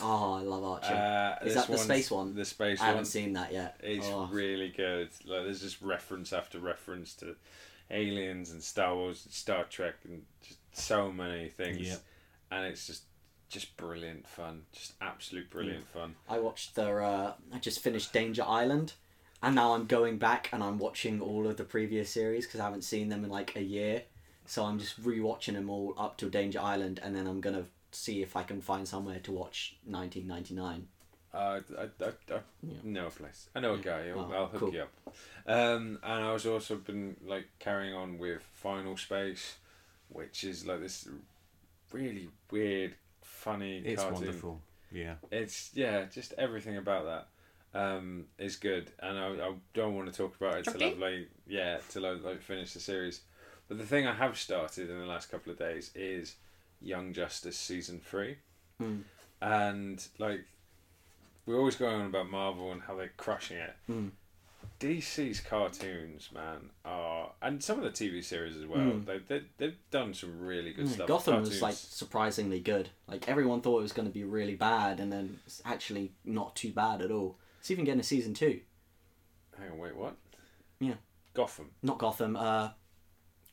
oh i love archer Uh, Is that the space one? The space i haven't one. seen that yet It's oh. really good. Like there's just reference after reference to aliens and Star Wars and Star Trek and just so many things. Yeah. And it's just just brilliant fun. Just absolute brilliant fun. I watched the. Uh, I just finished Danger Island, and now I'm going back and I'm watching all of the previous series because I haven't seen them in like a year. So I'm just rewatching them all up to Danger Island, and then I'm gonna see if I can find somewhere to watch 1999. Uh, I, I, I Yeah. know a place. I know a guy. I'll, Oh, I'll hook cool. you up. Um, and I was also been like carrying on with Final Space, which is like this really weird, funny It's cartoon. wonderful. Yeah. It's yeah, just everything about that um, is good, and I, I don't want to talk about it till Okay. I've like yeah till I like finish the series. But the thing I have started in the last couple of days is Young Justice season three, Mm. and like we're always going on about Marvel and how they're crushing it. Mm. DC's cartoons, man, are and some of the TV series as well. Mm. They they they've done some really good Mm, stuff. Gotham was like surprisingly good. Like everyone thought it was going to be really bad, and then it's actually not too bad at all. It's even getting a season two. Hang on, wait, what? Yeah. Gotham. Not Gotham. Uh,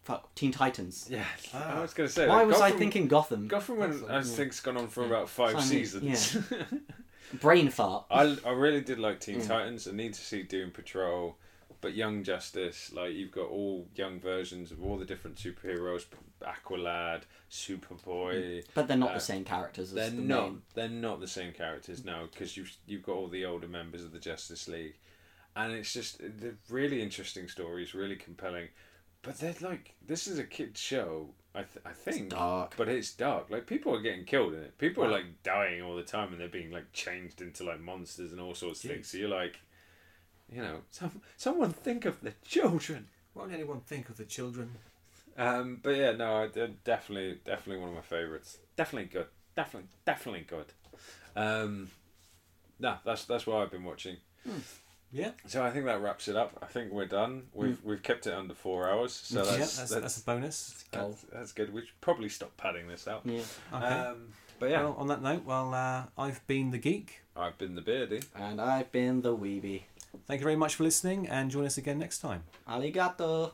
fuck, Teen Titans. Yeah, Ah. I was gonna say. Why like, was I thinking Gotham? Gotham? When, I Gotham, think's gone on for Yeah. about five So I mean, seasons. Brain fart. I, I really did like Teen Mm. Titans. I need to see Doom Patrol, but Young Justice, like you've got all young versions of all the different superheroes, Aqualad, Superboy. But they're not Uh, the same characters as They're the not. main. They're not the same characters now because you've you've got all the older members of the Justice League, and it's just they're really interesting stories, really compelling. But they're like this is a kids show. I th- I think. dark. But it's dark. Like people are getting killed in it. People are like dying all the time, and they're being like changed into like monsters and all sorts of things. So you're like, you know, some someone think of the children. Why would anyone think of the children? Um, but yeah, no, I- definitely, definitely one of my favorites. Definitely good. Definitely, definitely good. Um, no, that's that's what I've been watching. Yeah, So I think that wraps it up. I think we're done. We've we've kept it under four hours, so yeah, that's that's, that's, that's a bonus. that's, that's good. We should probably stop padding this out. Yeah. Okay. Um, but yeah, Well, on that note, well, uh, I've been the geek. I've been the beardy. And I've been the weeby. Thank you very much for listening, and join us again next time. Arigato.